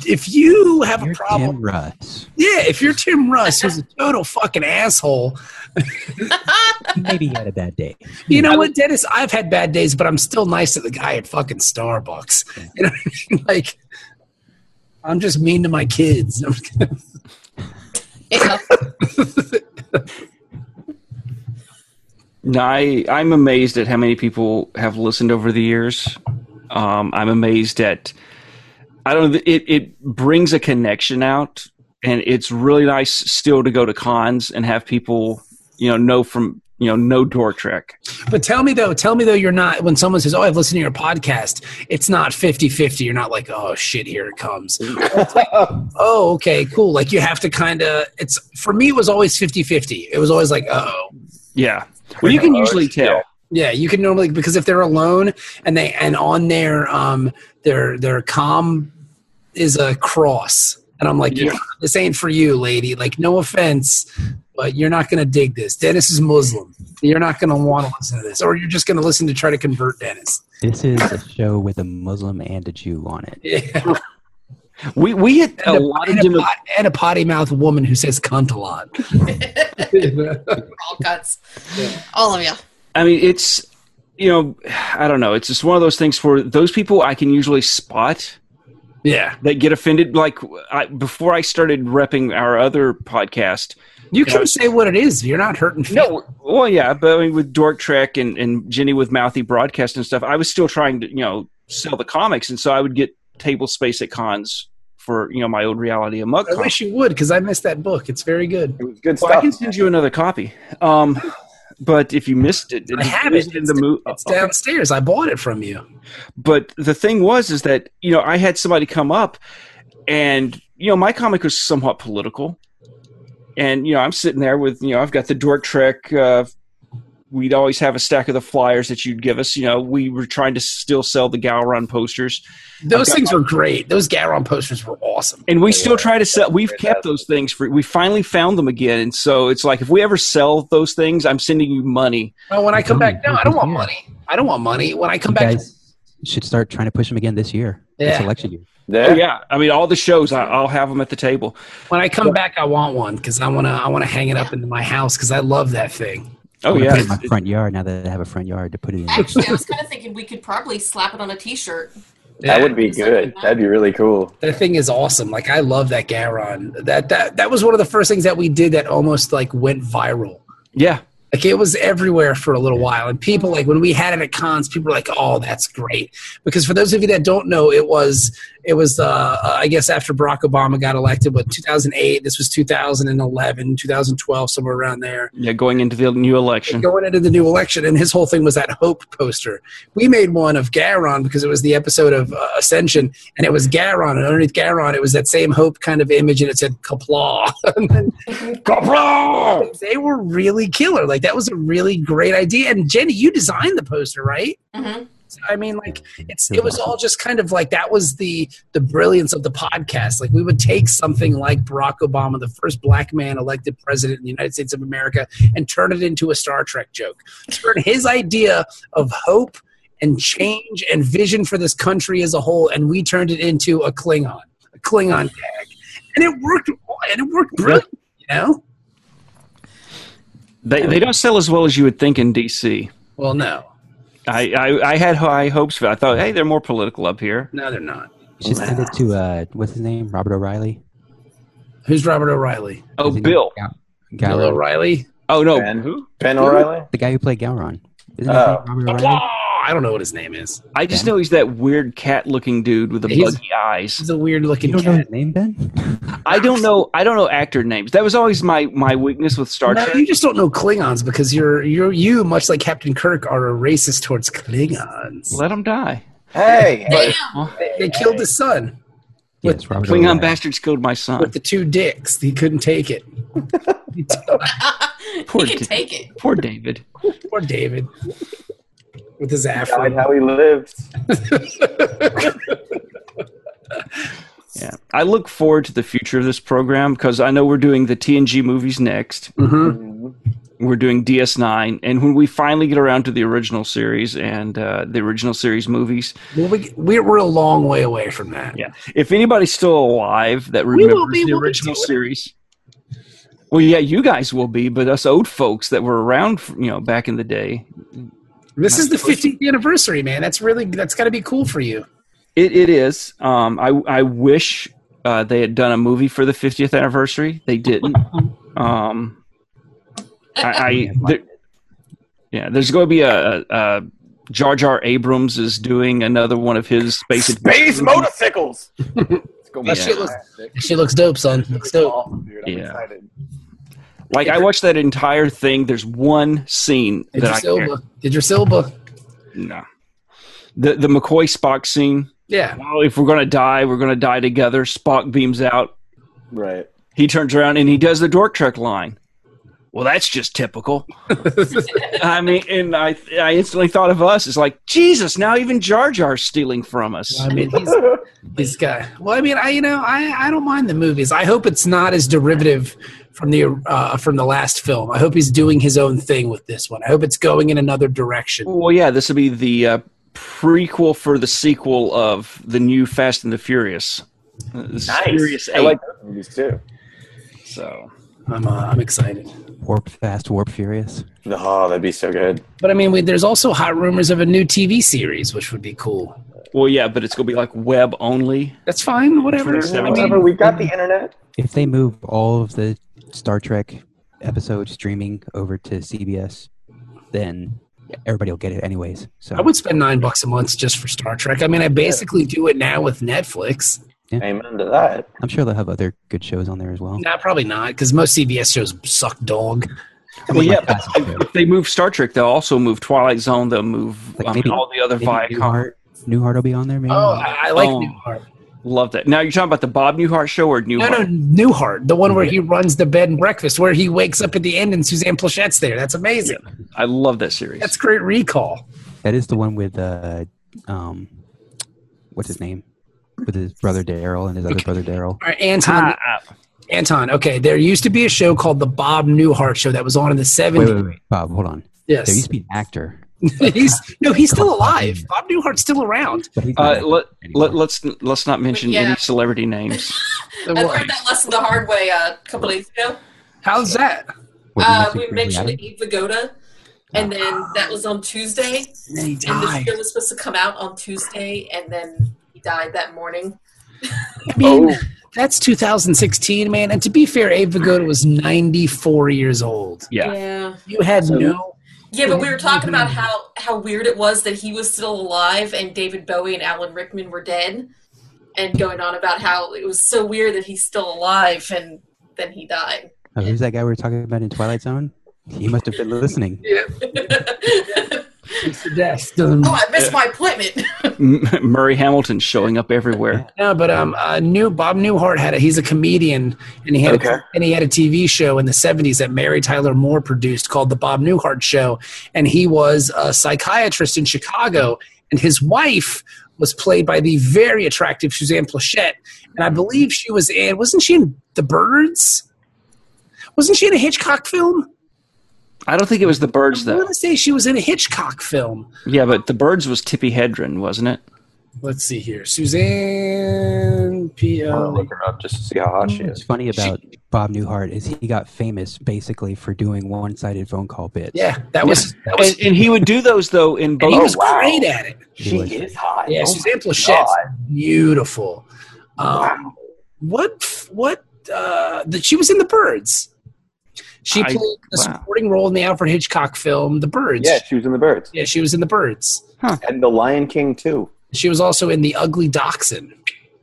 if you have You're a problem, Tim Russ. yeah, if you're Tim Russ, who's a total fucking asshole, (laughs) Maybe he had a bad day. You know what, Dennis? I've had bad days, but I'm still nice to the guy at fucking Starbucks. You know what I mean? (laughs) Like, I'm just mean to my kids. (laughs) Yeah. no, I I'm amazed at how many people have listened over the years. Um, I'm amazed at I don't know it it brings a connection out, and it's really nice still to go to cons and have people you know know from you know know Dork Trek. but tell me though, tell me though, you're not when someone says, "Oh, I've listened to your podcast." It's not 50-50. You're not like, "Oh shit, here it comes." (laughs) oh, okay, cool. Like you have to kind of. It's for me. It was always 50-50. It was always like, "Oh, Yeah, well you can usually tell. Yeah, you can normally because if they're alone and they and on their um their their com is a cross, and I'm like, Yeah. "Yeah, this ain't for you, lady. Like, no offense, but you're not gonna dig this. Dennis is Muslim. You're not gonna want to listen to this, or you're just gonna listen to try to convert Dennis. This is a show with a Muslim and a Jew on it. Yeah, (laughs) We we had a a, lot of and, a, demo- pot, and a potty mouth woman who says cunt a lot. (laughs) All cuts. All of you. I mean, it's you know, I don't know. It's just one of those things for those people I can usually spot yeah, that get offended. Like I, before I started repping our other podcast. you can say what it is. You're not hurting. feelings. No, well, yeah, but I mean, with Dork Trek and, and Jenny with Mouthy Broadcast and stuff, I was still trying to you know sell the comics, and so I would get table space at cons for you know my old reality of mug. I wish you would because I missed that book. It's very good. It was good Well, I can send you another copy. Um, but if you missed it, I have it. in the mo- It's downstairs. I bought it from you. but the thing was is that you know i had somebody come up and you know my comic was somewhat political and you know i'm sitting there with you know i've got the dork trek uh, we'd always have a stack of the flyers that you'd give us you know we were trying to still sell the Gowron posters Those I've got things were great. Those Gowron posters were awesome. and we They still were. try to sell we've Fantastic. kept those things for we finally found them again and so it's like if we ever sell those things i'm sending you money Well, when I come back, no, I don't want money. I don't want money. When I come You back, guys should start trying to push them again this year. This Yeah. election year. There. oh yeah i mean all the shows I, i'll have them at the table when I come back, I want one because I want to. I want to hang it up into my house because I love that thing. Oh I'm yeah put it in my front yard now that I have a front yard to put it in. Actually, I was kind of thinking we could probably slap it on a T-shirt. That would be good. that. That'd be really cool. That thing is awesome. Like I love that Gowron. That that that was one of the first things that we did that almost like went viral. yeah Like it was everywhere for a little while, and people like when we had it at cons, people were like, "Oh, that's great!" Because for those of you that don't know, it was it was uh, uh, I guess after Barack Obama got elected, what 2008. This was 2011, 2012, somewhere around there. yeah going into the new election Going into the new election, and his whole thing was that hope poster. We made one of Gowron because it was the episode of uh, Ascension, and it was Gowron, and underneath Gowron, it was that same hope kind of image, and it said "Qapla'." (laughs) and Qapla'! they were really killer. Like that was a really great idea. And Jenny, you designed the poster, right? I mean, like it's it was all just kind of like that was the the brilliance of the podcast. Like we would take something like Barack Obama, the first black man elected president in the United States of America, and turn it into a Star Trek joke. Turn his idea of hope and change and vision for this country as a whole, and we turned it into a Klingon, a Klingon tag, and it worked. And it worked brilliant. You know. They they don't sell as well as you would think in DC. Well, no, I, I, I had high hopes for. I thought, hey, they're more political up here. no, they're not. You should send it to uh, what's his name, Robert O'Reilly. Who's Robert O'Reilly? Oh, Isn't Bill. Gal- Bill O'Reilly. Oh no, Ben. who? Ben O'Reilly. The guy who played Gowron. Isn't Oh. Robert Oh, O'Reilly? I don't know what his name is. I just know he's that weird cat-looking dude with the He's- buggy eyes. He's a weird looking You don't know cat. his name, Ben? I don't know. I don't know actor names. That was always my my weakness with Star No, Trek. you just don't know Klingons because you're you're you much like Captain Kirk are a racist towards Klingons. Let them die. Hey, hey. Damn. They, they killed his son yes, Robert Klingon O'Reilly. bastards killed my son. with the two dicks. He couldn't take it. (laughs) Poor he can Da- take it. Poor David. Poor David with his died afro. how he lived. (laughs) Yeah, I look forward to the future of this program because I know we're doing the TNG movies next. Mhm. We're doing DS9, and when we finally get around to the original series and uh, the original series movies, Well, we, we're we're a long way away from that. yeah, if anybody's still alive that remembers be, the we'll original series, well, yeah, you guys will be, but us old folks that were around, you know, back in the day, This is the 50th anniversary, man. That's really that's got to be cool for you. It it is. Um, I I wish uh, they had done a movie for the 50th anniversary. They didn't. (laughs) Um, I, I (laughs) there, yeah. There's going to be a, a, a Jar Jar Abrams is doing another one of his space Space motorcycles. (laughs) It's gonna be That shit looks- fantastic. That shit looks dope, son. Looks dope. Awesome, dude. I'm Yeah. excited. Like I watched that entire thing. There's one scene Did that your I Silva? Did your Silva? no. The the McCoy Spock scene. Yeah. Well, if we're gonna die, we're gonna die together. Spock beams out. Right. He turns around and he does the Dork Trek line. Well, that's just typical. (laughs) I mean, and I I instantly thought of us. It's like Jesus. Now even Jar Jar's stealing from us. I mean, he's he's got. Well, I mean, I you know, I I don't mind the movies. I hope it's not as derivative from the uh, from the last film. I hope he's doing his own thing with this one. I hope it's going in another direction. Well, yeah, this will be the uh, prequel for the sequel of the new Fast and the Furious. Uh, Furious I like those movies too. so I'm uh, I'm excited. Warp Fast, Warp Furious. Oh, that'd be so good. But I mean, we, there's also hot rumors of a new TV series, which would be cool. well, yeah, but it's gonna be like web only. That's fine. Whatever. I Seventeen. Whatever. We've got the internet. If they move all of the Star Trek episodes streaming over to CBS, then everybody will get it anyways. So I would spend nine bucks a month just for Star Trek. I mean, I basically do it now with Netflix. Amen to that. I'm sure they'll have other good shows on there as well. Nah, probably not, because most CBS shows suck dog. Well, yeah, like if they move Star Trek, they'll also move Twilight Zone. They'll move Like um, maybe- all the other Maybe Viacom. Newhart, Newhart will be on there. Maybe. Oh, I, I like Oh. Newhart. Love that. Now you're talking about the Bob Newhart show or Newhart? no, Newhart, the one where he runs the bed and breakfast, where he wakes up at the end and Suzanne Pleshette's there. That's amazing. I love that series. That's great recall. That is the one with uh, um, what's his name? With his brother Daryl and his other brother Daryl. All right, Anton. Ah, Anton. Okay, there used to be a show called the Bob Newhart Show that was on in the seventies. wait, wait, Bob, hold on. Yes. There used to be an actor, (laughs) he's no, he's still alive. Bob Newhart's still around. but uh, let, let, let's let's not mention Yeah. any celebrity names. (laughs) I learned that lesson the hard way uh, a couple days ago. How's that? Uh, we mentioned out of- Abe Vigoda, and then that was on Tuesday. And then he And the show was supposed to come out on Tuesday, and then he died that morning. I mean, Oh. that's 2016, man. And to be fair, Abe Vigoda was 94 years old. Yeah. Yeah. You had no. Yeah, but we were talking about how how weird it was that he was still alive and David Bowie and Alan Rickman were dead, and going on about how it was so weird that he's still alive and then he died. Oh, who's that guy we were talking about in Twilight Zone? He must have been listening. (laughs) oh, (laughs) It's the death. Doesn't I missed my appointment. Murray Hamilton showing up everywhere. (laughs) No, but um, uh, new Bob Newhart had a, he's a comedian, and he had Okay. a, and he had a TV show in the '70s that Mary Tyler Moore produced called the Bob Newhart Show, and he was a psychiatrist in Chicago, and his wife was played by the very attractive Suzanne Pleshette, and I believe she was in. Wasn't she in The Birds? Wasn't she in a Hitchcock film? I don't think it was the birds though. I though. want to say she was in a Hitchcock film. Yeah, but the birds was Tippi Hedren, wasn't it? Let's see here, Suzanne P. I want to look her up just to see how hot she is. What's funny about Bob Newhart is he got famous basically for doing one-sided phone call bits. Yeah, that was that was. And, and he would do those though in and both. he was Oh, wow. great at it. He She was- is hot. Yeah, Oh Suzanne my Pleshette's beautiful. Um, Wow. What what uh that she was in the birds. She I- played the wow. supporting role in the Alfred Hitchcock film The Birds. Yeah, she was in the birds. Yeah, she was in The Birds. And the Lion King too. She was also in The Ugly Dachshund.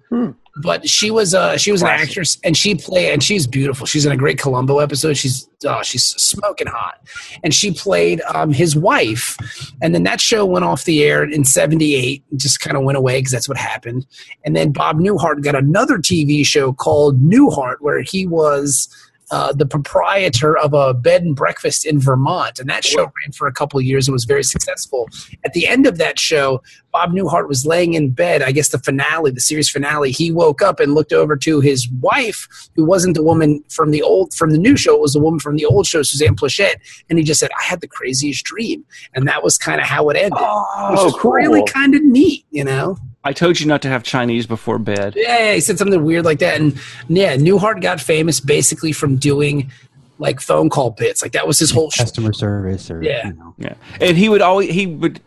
Hmm. But she was uh she was an actress and she played and she's beautiful. She's in a great Columbo episode. She's oh she's smoking hot. And she played um his wife. And then that show went off the air in 78 just kind of went away because that's what happened. And then Bob Newhart got another TV show called Newhart where he was uh, the proprietor of a bed and breakfast in Vermont, and that show ran for a couple of years and was very successful. At the end of that show, Bob Newhart was laying in bed. I guess the finale, the series finale, he woke up and looked over to his wife, who wasn't the woman from the old from the new show. It was the woman from the old show, Suzanne Pleshette, and he just said, "I had the craziest dream," and that was kind of how it ended. which Oh, is cool. really kind of neat, you know. I told you not to have Chinese before bed. Yeah, he said something weird like that. And yeah, Newhart got famous basically from doing like phone call bits. Like that was his whole show. customer service or Yeah. you know. Yeah, and he would always he would.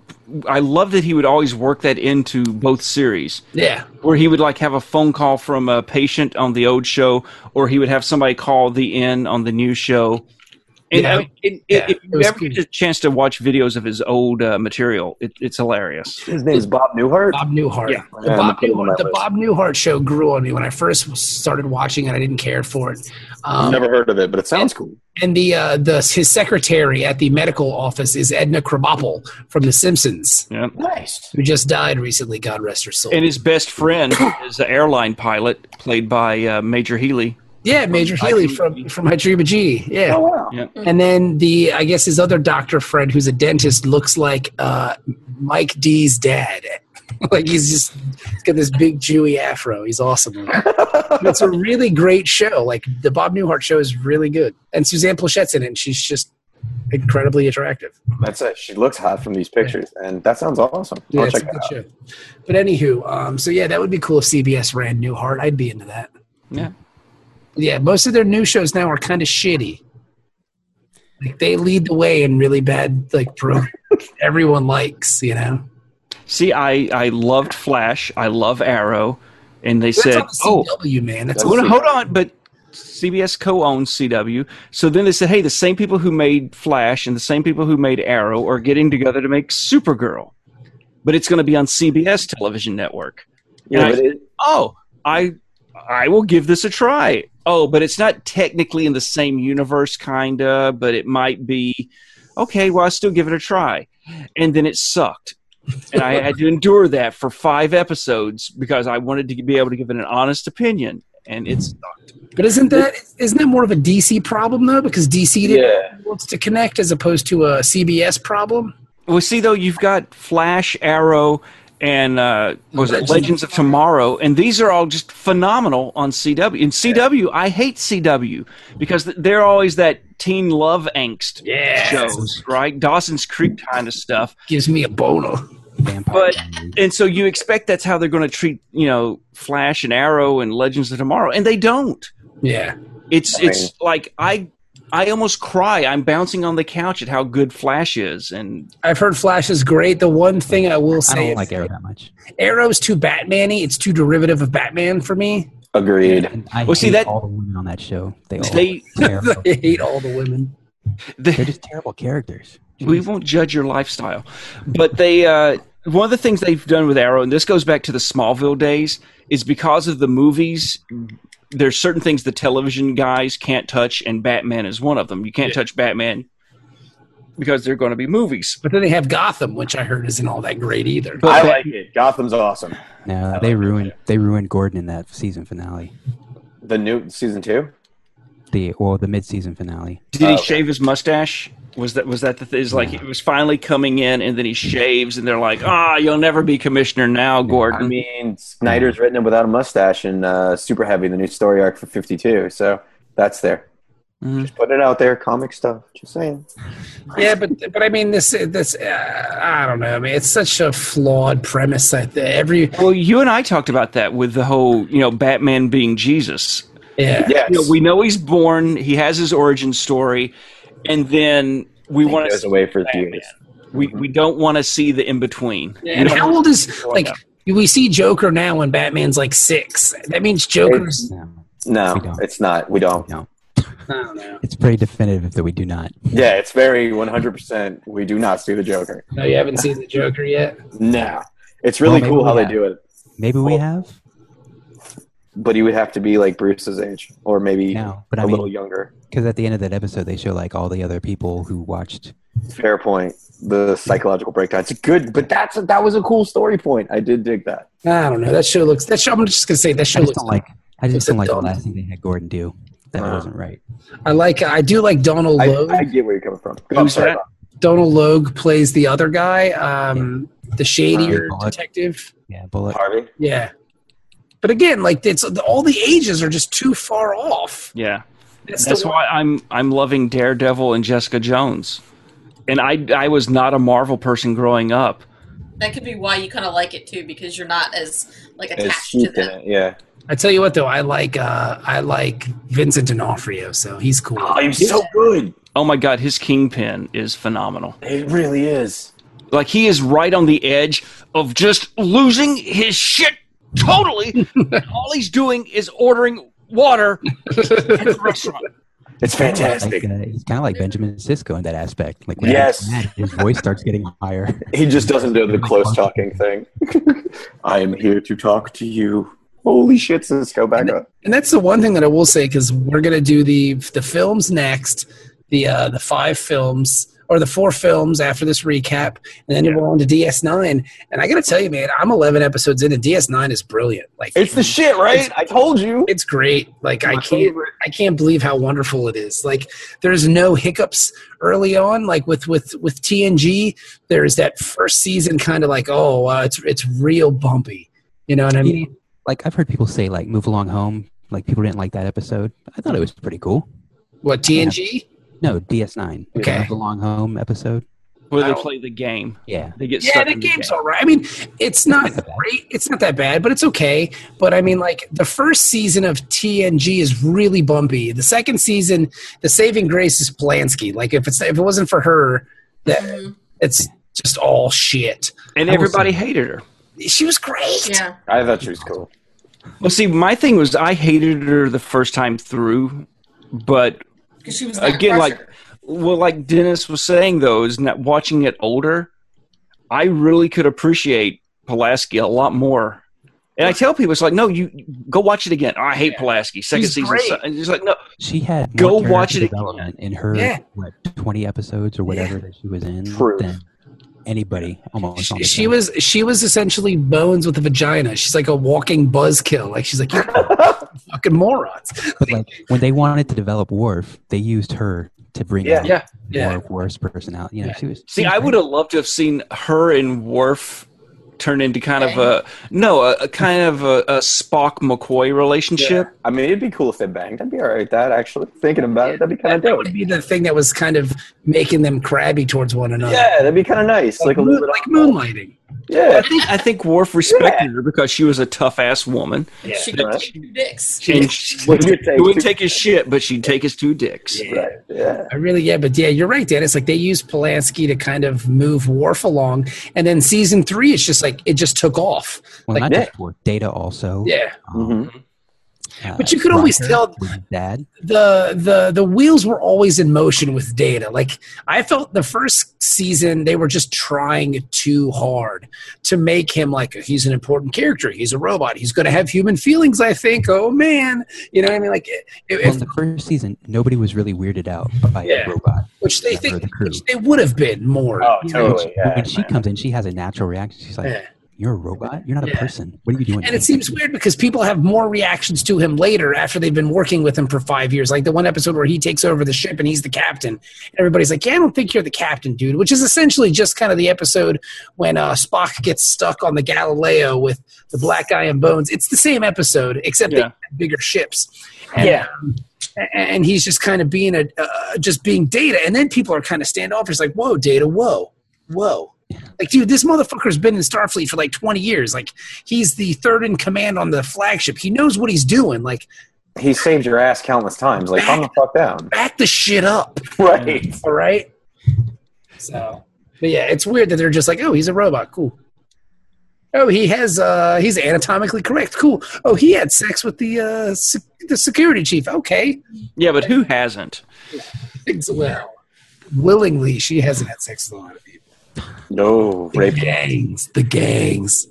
I love that he would always work that into both series, Yeah. where he would like have a phone call from a patient on the old show, or he would have somebody call the inn on the new show. And Yeah. I mean, it, Yeah, if you ever cool. get a chance to watch videos of his old uh, material, it, it's hilarious. His name's Bob Newhart. Bob Newhart. Yeah. The, Yeah, Bob, gonna put him on my Newhart the. Bob Newhart show grew on me when I first started watching it. I didn't care for it. Um, Never heard of it, but it sounds cool. and the uh, the his secretary at the medical office is Edna Krabappel from The Simpsons, Yeah. Nice. who just died recently. God rest her soul. And his best friend is an airline pilot played by uh, Major Healey. Yeah, Major I Healey from of from I Dream of G. Yeah. Oh wow. Yeah. And then the I guess his other doctor friend who's a dentist looks like uh, Mike D's dad. (laughs) like he's just he's got this big Jewy afro. He's awesome. (laughs) it's a really great show. Like the Bob Newhart show is really good. And Suzanne Pleshette's in it and she's just incredibly attractive. That's it. She looks hot from these pictures, and that sounds awesome. Yeah, I'll check good that out. show. But anywho, um, so yeah, that would be cool if CBS ran Newhart. I'd be into that. Yeah. Yeah, most of their new shows now are kind of shitty. Like they lead the way in really bad like pro (laughs) everyone likes, you know. See, I, I loved Flash. I love Arrow. And they That's said, on oh, the CW, man. That's That's hold on on, hold on, but CBS co-owns CW. So then they said, hey, the same people who made Flash and the same people who made Arrow are getting together to make Supergirl, but it's going to be on CBS television network. Yeah, I it, Oh, I I will give this a try. Oh, but it's not technically in the same universe, kinda, but it might be. Okay, well, I still give it a try, and then it sucked. and I had to (laughs) endure that for five episodes because I wanted to be able to give it an honest opinion, and it's But isn't that isn't that more of a DC problem though? Because DC didn't- yeah. wants to connect as opposed to a CBS problem. well. See, though, you've got Flash, Arrow, and uh, what was it Legends. Legends of Tomorrow, and these are all just phenomenal on CW. In CW, I hate CW because they're always that teen love angst Yeah. shows, right? Dawson's Creek kind of stuff. Gives me a boner. Vampire But Diaries. and so you expect that's how they're going to treat you know Flash and Arrow and Legends of Tomorrow, and they don't. Yeah. It's I mean- it's like I I almost cry. I'm bouncing on the couch at how good Flash is, and I've heard Flash is great. The one thing I will say, I don't like Arrow that much. Arrow's too Batman-y. It's too derivative of Batman for me. Agreed. And I Well, see, hate that- all the women on that show. They all They- terrible. (laughs) I hate all the women. they, They're just terrible characters. we won't judge your lifestyle, but they uh, one of the things they've done with Arrow, and this goes back to the Smallville days, is because of the movies. There's certain things the television guys can't touch, and Batman is one of them. You can't touch Batman because they're going to be movies. But then they have Gotham, which I heard isn't all that great either. But I Bat- like it. Gotham's awesome. No, they ruined they ruined Gordon in that season finale. The new season two. The well, the mid season finale. did he Oh, okay. shave his mustache? Was that was that the thing? Is like he was finally coming in, and then he shaves, and they're like, "Ah, you'll never be commissioner now, Gordon." I mean, Snyder's written it without a mustache and uh, Super Heavy, the new story arc for 52. So that's there. Mhm. Just put it out there, comic stuff. Just saying. Yeah, but but I mean this this uh, I don't know. I mean it's such a flawed premise. I think every Well, you and I talked about that with the whole, you know, Batman being Jesus. yeah. Yes. You know, we know he's born, he has his origin story, and then we want to goes away for Batman. years. We mm-hmm. we don't want to see the in between. And how old is like we see Joker now when Batman's like six. That means Joker's No, No, it's not. We don't. no. Know. It's pretty definitive that we do not. Yeah, it's very 100%. We do not see the Joker. No, you haven't seen the Joker yet. No. It's really Well, cool how we they do it. Maybe we Well, have. But he would have to be like Bruce's age or maybe No, but a I little younger. Because at the end of that episode, they show like all the other people who watched. Fair point. The psychological breakdown. It's good, but that's a, that was a cool story point. I did dig that. I don't know. That show looks. That show. I'm just gonna say that show I just looks. don't like. I just don't like the last thing they had Gordon do. That Uh-huh. wasn't right. I like. I do like Donal I, Logue. I get where you're coming from. Who's that? Donal Logue plays the other guy, um, the shadier Uh, detective. Yeah, Bullock. Harvey. Yeah. But again, like it's all the ages are just too far off. Yeah, That's, that's why I'm I'm loving Daredevil and Jessica Jones. And I I was not a Marvel person growing up. That could be why you kind of like it too, because you're not as like It's attached to them. it. Yeah. I tell you what, though, I like uh, I like Vincent D'Onofrio, so he's cool. Oh, he's so good. Oh my god, his Kingpin is phenomenal. It really is. Like he is right on the edge of just losing his shit totally. (laughs) and all he's doing is ordering water (laughs) at the restaurant. It's fantastic. Like, uh, he's kind of like Benjamin Sisko in that aspect. Like when Yes. mad, his voice starts getting higher. (laughs) He just doesn't do the (laughs) close talking thing. I am here to talk to you. Holy shit, Sisko, back up. And that's the one thing that I will say because we're gonna do the the films next, the uh, the five films or the four films after this recap, and then Yeah. we're on to DS9. And I gotta tell you, man, I'm 11 episodes in, and DS9 is brilliant. Like It's the shit, right? I told you. it's great. Like I can't favorite. I can't believe how wonderful it is. Like there's no hiccups early on. Like with with with TNG, there's that first season kind of like oh uh, it's it's real bumpy. You know what I mean? Like I've heard people say, like "Move Along Home." Like people didn't like that episode. I thought it was pretty cool. What TNG? No, DS9. Okay. The Long Home episode. Where they play the game. Yeah. They get Yeah, stuck the in the game's game. all right. I mean, it's not not great. It's not that bad, but it's okay. But I mean, like the first season of TNG is really bumpy. The second season, the saving grace is Pulaski. Like if it's if it wasn't for her, that Mhm. it's just all shit. And everybody say- hated her. She was great. Yeah. I thought she was cool. Well, see, my thing was I hated her the first time through, but Because she was that again, like, well, like Dennis was saying, though, is not watching it older. I really could appreciate Pulaski a lot more. And I tell people, it's like, no, you you go watch it again. Oh, I hate Pulaski. Second She's season, great. and it's like, no, She had Go watch it again. in her Yeah. what twenty episodes or whatever that she was in True. than anybody almost. on She, the she was she was essentially Bones with a vagina. She's like a walking buzzkill. Like she's like you (laughs) fucking morons. But like when they wanted to develop Worf, they used her to bring Yeah. Yeah. Yeah. more Worf's personality. You know, Yeah. she was. See, she was I would have loved to have seen her and Worf turn into kind of a no, a, a kind of a, a Spock McCoy relationship. I mean, it'd be cool if they banged. I'd be all right with that, actually. Thinking about it, that'd be kind of That dope. would be the thing that was kind of making them crabby towards one another. Yeah, that'd be kind of nice. Like, Like, a little moon, bit like moonlighting. Yeah. I think I think Worf respected her because she was a tough ass woman. Yeah. she could take two dicks. And she What do you take? wouldn't take his shit, but she'd take his two dicks. Yeah. Right. Yeah. I really, yeah, but yeah, you're right, Dennis. Like they used Pulaski to kind of move Worf along, and then season three, it's just like it just took off. Well, like, not yeah. just Worf, Data also. Yeah, Um, Mhm. Uh, But you could always tell- with dad. the the the wheels were always in motion with Data. Like I felt the first season, they were just trying too hard to make him like he's an important character. He's a robot. He's going to have human feelings. I think. Oh man, you know what I mean? Like, if, Well, in the first season, nobody was really weirded out by Yeah. a robot. which they think the which they would have been more. Oh, you know? totally. Yeah, when she comes in, she has a natural reaction. She's like, Yeah. You're a robot. You're not a Yeah. person. What are you doing? And it seems weird because people have more reactions to him later after they've been working with him for five years. Like the one episode where he takes over the ship and he's the captain. Everybody's like, "Yeah, I don't think you're the captain, dude." Which is essentially just kind of the episode when uh, Spock gets stuck on the Galileo with the black guy and Bones. It's the same episode except they Yeah. have bigger ships. And, Yeah. um, and he's just kind of being a uh, just being Data, and then people are kind of standoffish, like, "Whoa, Data, whoa, whoa." Like, dude, this motherfucker's been in Starfleet for like 20 years. Like, he's the third in command on the flagship. He knows what he's doing. Like, He saved your ass countless times. Like, calm the fuck down. back the shit up. (laughs) Right. (laughs) All right. So, but yeah, it's weird that they're just like, oh, he's a robot. Cool. Oh, he has, uh, he's anatomically correct. Cool. Oh, he had sex with the, uh, sec- the security chief. Okay. Yeah, but who hasn't? It's well, willingly, she hasn't had sex with a lot of people. No, The rape. gangs. The gangs.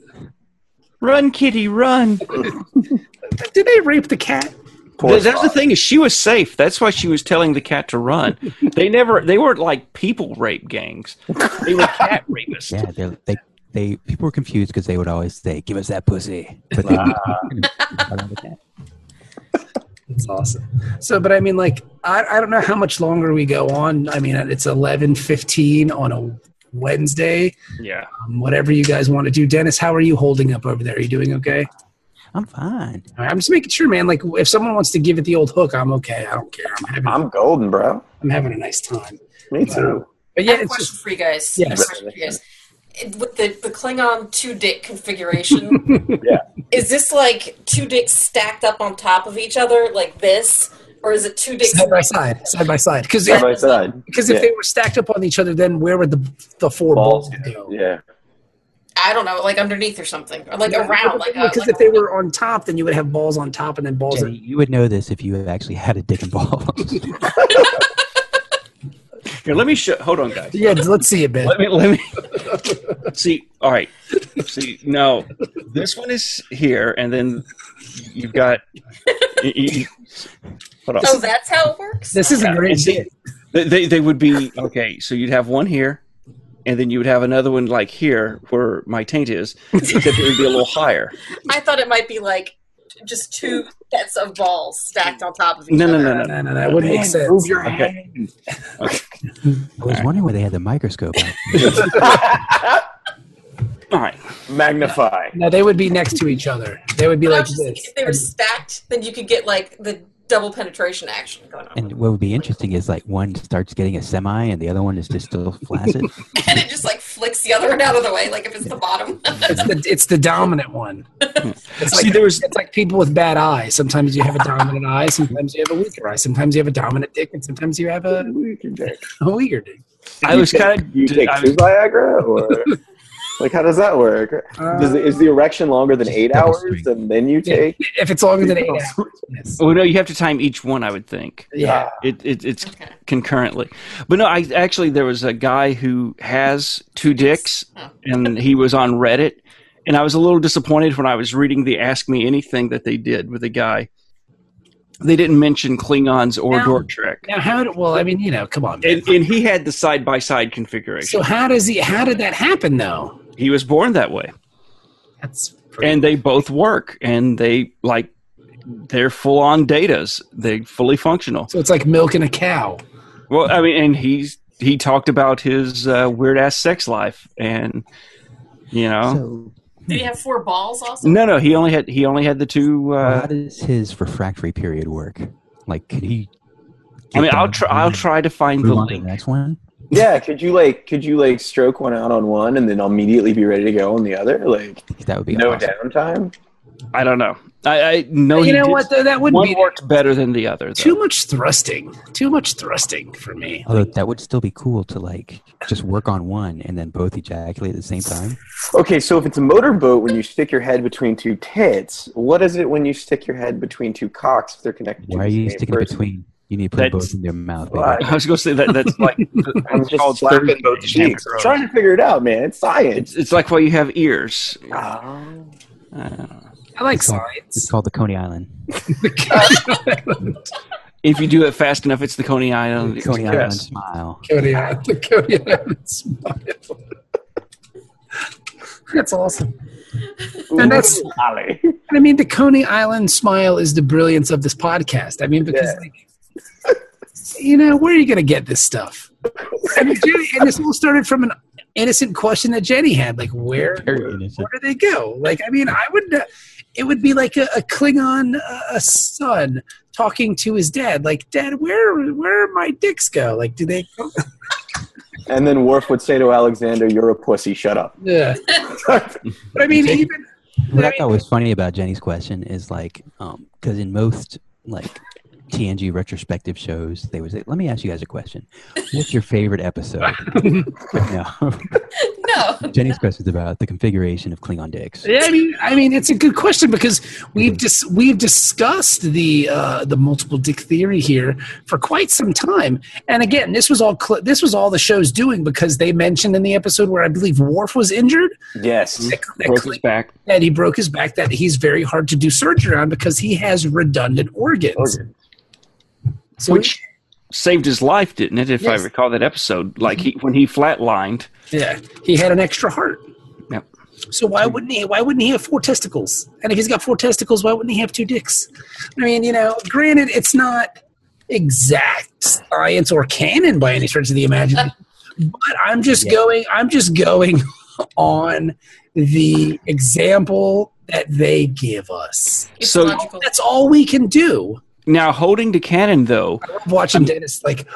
Run, kitty, run. (laughs) Did they rape the cat? Poor That's the thing is she was safe. That's why she was telling the cat to run. (laughs) They never. They weren't like people rape gangs. They were cat (laughs) rapists. Yeah, they're, they they people were confused because they would always say, "Give us that pussy," but they That's awesome. So, but I mean, like, I, I don't know how much longer we go on. I mean, it's eleven fifteen on a Wednesday. Yeah. Um, whatever you guys want to do, Dennis. How are you holding up over there? Are you doing okay? I'm fine. All right, I'm just making sure, man. Like, if someone wants to give it the old hook, I'm okay. I don't care. I'm having, I'm, golden, bro. I'm having a nice time. Me too. But I yeah, have a it's question just for you guys. Yes. I question for you guys. It- With the, the Klingon two dick configuration, (laughs) Yeah. is this like two dicks stacked up on top of each other like this, or is it two dicks? side by side, side by side. Because Side by side. because if Yeah. they were stacked up on each other, then where would the the four balls, Balls. go? Yeah. I don't know, like underneath or something, or like around, like a, because uh, like if a- they were on top, then you would have balls on top, and then balls. Jenny, you would know this if you actually had a dick and balls. (laughs) Here, let me show. Hold on, guys. yeah, let's see it, Ben. Let me. Let me. See. All right. See. No. This one is here, and then you've got. you- you- hold on. Oh, that's how it works. This is a great And shit. They, they they would be okay. So you'd have one here, and then you would have another one like here where my taint is, except it would be a little higher. (laughs) I thought it might be like just two sets of balls stacked on top of each No, other. no, no, No, no. no, no, that wouldn't make sense. Move your Okay. hand. okay. I was wondering why they had the microscope. (laughs) All right. Magnify. No, they would be next to each other. They would be But like just this. if they were stacked, then you could get like the double penetration action going on, And what would be interesting is like one starts getting a semi, and the other one is just still flaccid. (laughs) and it just like flicks the other one out of the way, like if it's the bottom. It's the it's the dominant one. (laughs) It's like See, there was it's like people with bad eyes. Sometimes you have a dominant eye. Sometimes you have a weaker eye. Sometimes you have a dominant dick, and sometimes you have a, (laughs) a weaker dick. I was kind of. You take two Viagra, or like how does that work? Does it, is the uh, erection longer than eight hours, strength. and then you take? If it's longer than eight hours, (laughs) yes. Oh no, you have to time each one. I would think. Yeah. It, it it's Okay. concurrently, but no. I actually there was a guy who has two dicks, oh. and he was on Reddit, and I was a little disappointed when I was reading the Ask Me Anything that they did with the guy. They didn't mention Klingons or No. Dork Trek, Now, how? Do, well, I mean, you know, come on. man. and, and he had the side by side configuration. So how does he? How did that happen, though? He was born that way, That's and they both work, and they like they're full on datas. They fully functional. so it's like milking a cow. Well, I mean, and he's he talked about his uh, weird ass sex life, and you know, So, Did he have four balls also? no, no, he only had he only had the two. well, how Uh, does his refractory period work? Like, could he? I mean, I'll try. I'll try to find the Move on to link. the next one. Yeah, could you like could you like stroke one out on one and then immediately be ready to go on the other? Like That would be no awesome. downtime. I don't know. I, I know. you he know did- what? Though that wouldn't One be worked better than the other. Though. too much thrusting. Too much thrusting for me. Although that would still be cool to like just work on one and then both ejaculate at the same time. Okay, so if it's a motorboat when you stick your head between two tits, what is it when you stick your head between two cocks if they're connected? to Why are you sticking person? between? You need to put That's- both in your mouth. baby. I was going to say that. That's (laughs) like I'm it's just called slapping both cheeks. I'm trying to figure it out, man. It's science. It's, it's like why you have ears. Ah. I like It's called, science. it's called the Coney Island. (laughs) If you do it fast enough, it's the Coney Island. Coney Express. Island smile. Coney Island, the Coney Island smile. That's awesome. And that's- Ooh, I mean, the Coney Island smile is the brilliance of this podcast. I mean, because Yeah. like, you know, where are you going to get this stuff? I mean, Jenny, and this all started from an innocent question that Jenny had, like, where, Very where, do they go? Like, I mean, I would, uh, it would be like a, a Klingon, uh, a son talking to his dad, like, Dad, where, where my dicks go? Like, do they? Go? (laughs) And then Worf would say to Alexander, "You're a pussy. Shut up." Yeah, (laughs) but I mean, even What I I thought was funny about Jenny's question is like, because in most like TNG retrospective shows, they would say, "Let me ask you guys a question. What's your favorite episode?" (laughs) No, No. (laughs) Jenny's question is about the configuration of Klingon dicks. Yeah, I mean, I mean, it's a good question because we've dis- we've discussed the uh, the multiple dick theory here for quite some time. And again, this was all cl- this was all the show's doing because they mentioned in the episode where I believe Worf was injured Yes. that, that, Broke Kling- his back. that he broke his back that he's very hard to do surgery on because he has redundant organs. So Which saved his life, didn't it? If Yes. I recall that episode, like he mm-hmm. when he flatlined. yeah, he had an extra heart. Yep. So why mm-hmm. wouldn't he? Why wouldn't he have four testicles? And if he's got four testicles, why wouldn't he have two dicks? I mean, you know, granted, it's not exact science or canon by any stretch of the imagination, (laughs) but I'm just Yeah. going. I'm just going (laughs) on the example that they give us. It's So- logical. That's all we can do. Now, holding to canon, though, I love watching Dennis like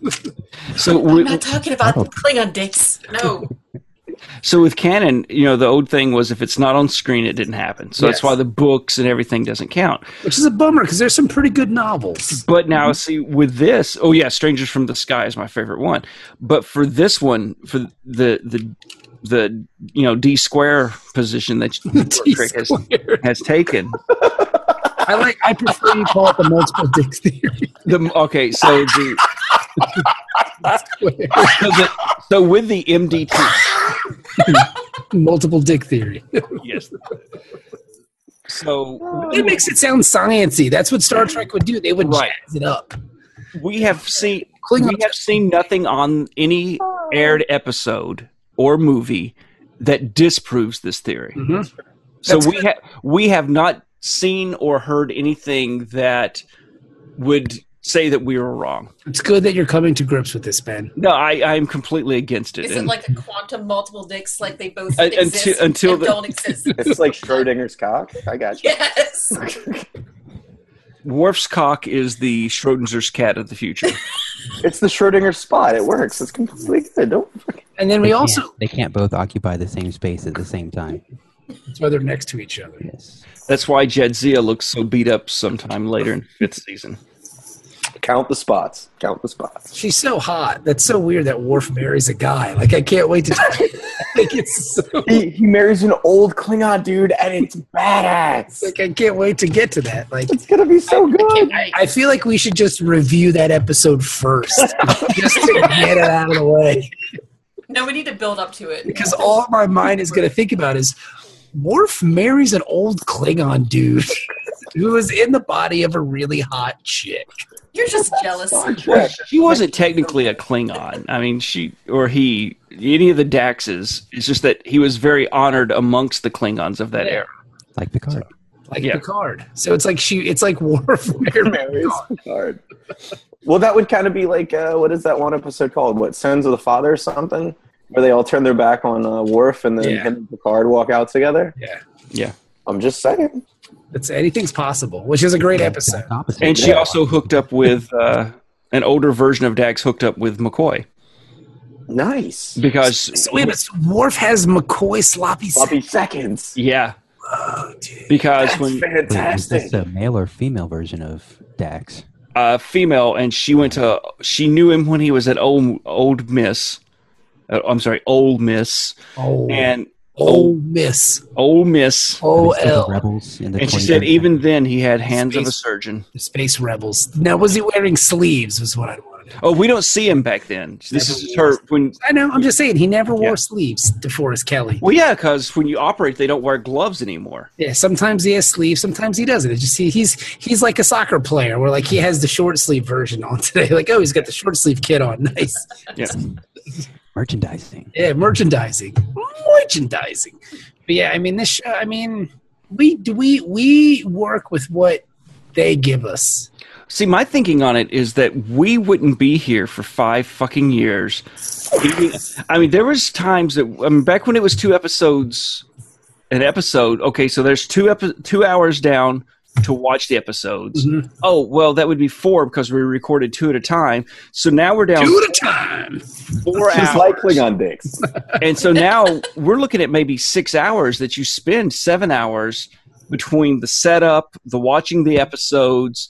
(laughs) so I'm with, not talking about oh. Klingon dicks. No. (laughs) so with canon, you know, the old thing was if it's not on screen, it didn't happen. So that's why the books and everything doesn't count. which is a bummer because there's some pretty good novels. But now, see, with this, oh yeah, Strangers from the Sky is my favorite one. But for this one, for the the the you know D square position that (laughs) Trick has, has taken. I like. I prefer you call it the multiple dick theory. (laughs) The okay, so the so, (laughs) the, so with the MDT, multiple dick theory. yes. So It makes it sound sciency. That's what Star Trek would do. They would Right. jazz it up. we have seen Klingons- we have seen nothing on any aired episode or movie that disproves this theory. Mhm. So That's we have we have not seen or heard anything that would say that we were wrong. It's good that you're coming to grips with this, Ben. No, I I'm completely against it. Is it And like a quantum multiple dicks, like they both Uh, until- exist until and the- don't exist? (laughs) It's like Schrodinger's cock. I got you. yes. (laughs) Worf's cock is the Schrodinger's cat of the future. (laughs) It's the Schrodinger spot. It works. It's completely good. Don't fucking- And then we They also they can't both occupy the same space at the same time. That's why they're next to each other. Yes. That's why Jadzia looks so beat up sometime later in fifth season. count the spots. Count the spots. She's so hot. That's so weird that Worf marries a guy. Like I can't wait to. (laughs) like it's so, He, he marries an old Klingon dude, and it's badass. like I can't wait to get to that. Like It's gonna be so good. I, I feel like we should just review that episode first, (laughs) just to get it out of the way. No, we need to build up to it. Because all my mind is going to think about is Worf marries an old Klingon dude (laughs) who is in the body of a really hot chick. You're just jealous. Star She wasn't technically a Klingon. I mean, she or he, any of the Daxes. It's just that he was very honored amongst the Klingons of that Yeah. era. Like Picard. Like Yeah. Picard. So it's like she it's like Worf (laughs) Marries Picard. Well, that would kind of be like uh, what is that one episode called? What Sons of the Father or something? Where they all turn their back on uh, Worf and then Yeah. him and Picard walk out together. Yeah. Yeah, I'm just saying. It's anything's possible, which is a great episode. And she Yeah. also hooked up with uh, an older version of Dax. Hooked up with McCoy Nice. because So wait a minute, Worf has McCoy sloppy Sloppy seconds. seconds. yeah, Oh, dude. because That's when Wait, is fantastic. this a male or female version of Dax? uh, female, and she went to she knew him when he was at old Ole Miss. Uh, I'm sorry, Ole Miss Oh, and oh, miss. Ole Miss. Oh, Are they still the L. rebels in the And she said even then he had hands of a surgeon. The Space Rebels. Now, was he wearing sleeves? Was what I wanted. Oh, we don't see him back then. This Never is her when. I know. I'm just saying he never wore Yeah. sleeves. DeForest Kelley. Well, yeah, because when you operate, they don't wear gloves anymore. Yeah. Sometimes he has sleeves. Sometimes he doesn't. It's just he, he's he's like a soccer player, where like he has the short sleeve version on (laughs) today. Like oh, he's got the short sleeve kit on. Nice. Yeah. (laughs) merchandising. Yeah, merchandising. merchandising. But yeah, I mean this. Show, I mean, we do we we work with what they give us. See, my thinking on it is that we wouldn't be here for five fucking years. Even- I mean, there was times that I mean, back when it was two episodes, an episode. Okay, so there's two epi- two hours down to watch the episodes. Mhm. Oh well, that would be four because we recorded two at a time. So now we're down Two at a time. four Just hours. like Klingon dicks. (laughs) and so now we're looking at maybe six hours that you spend seven hours between the setup, the watching the episodes,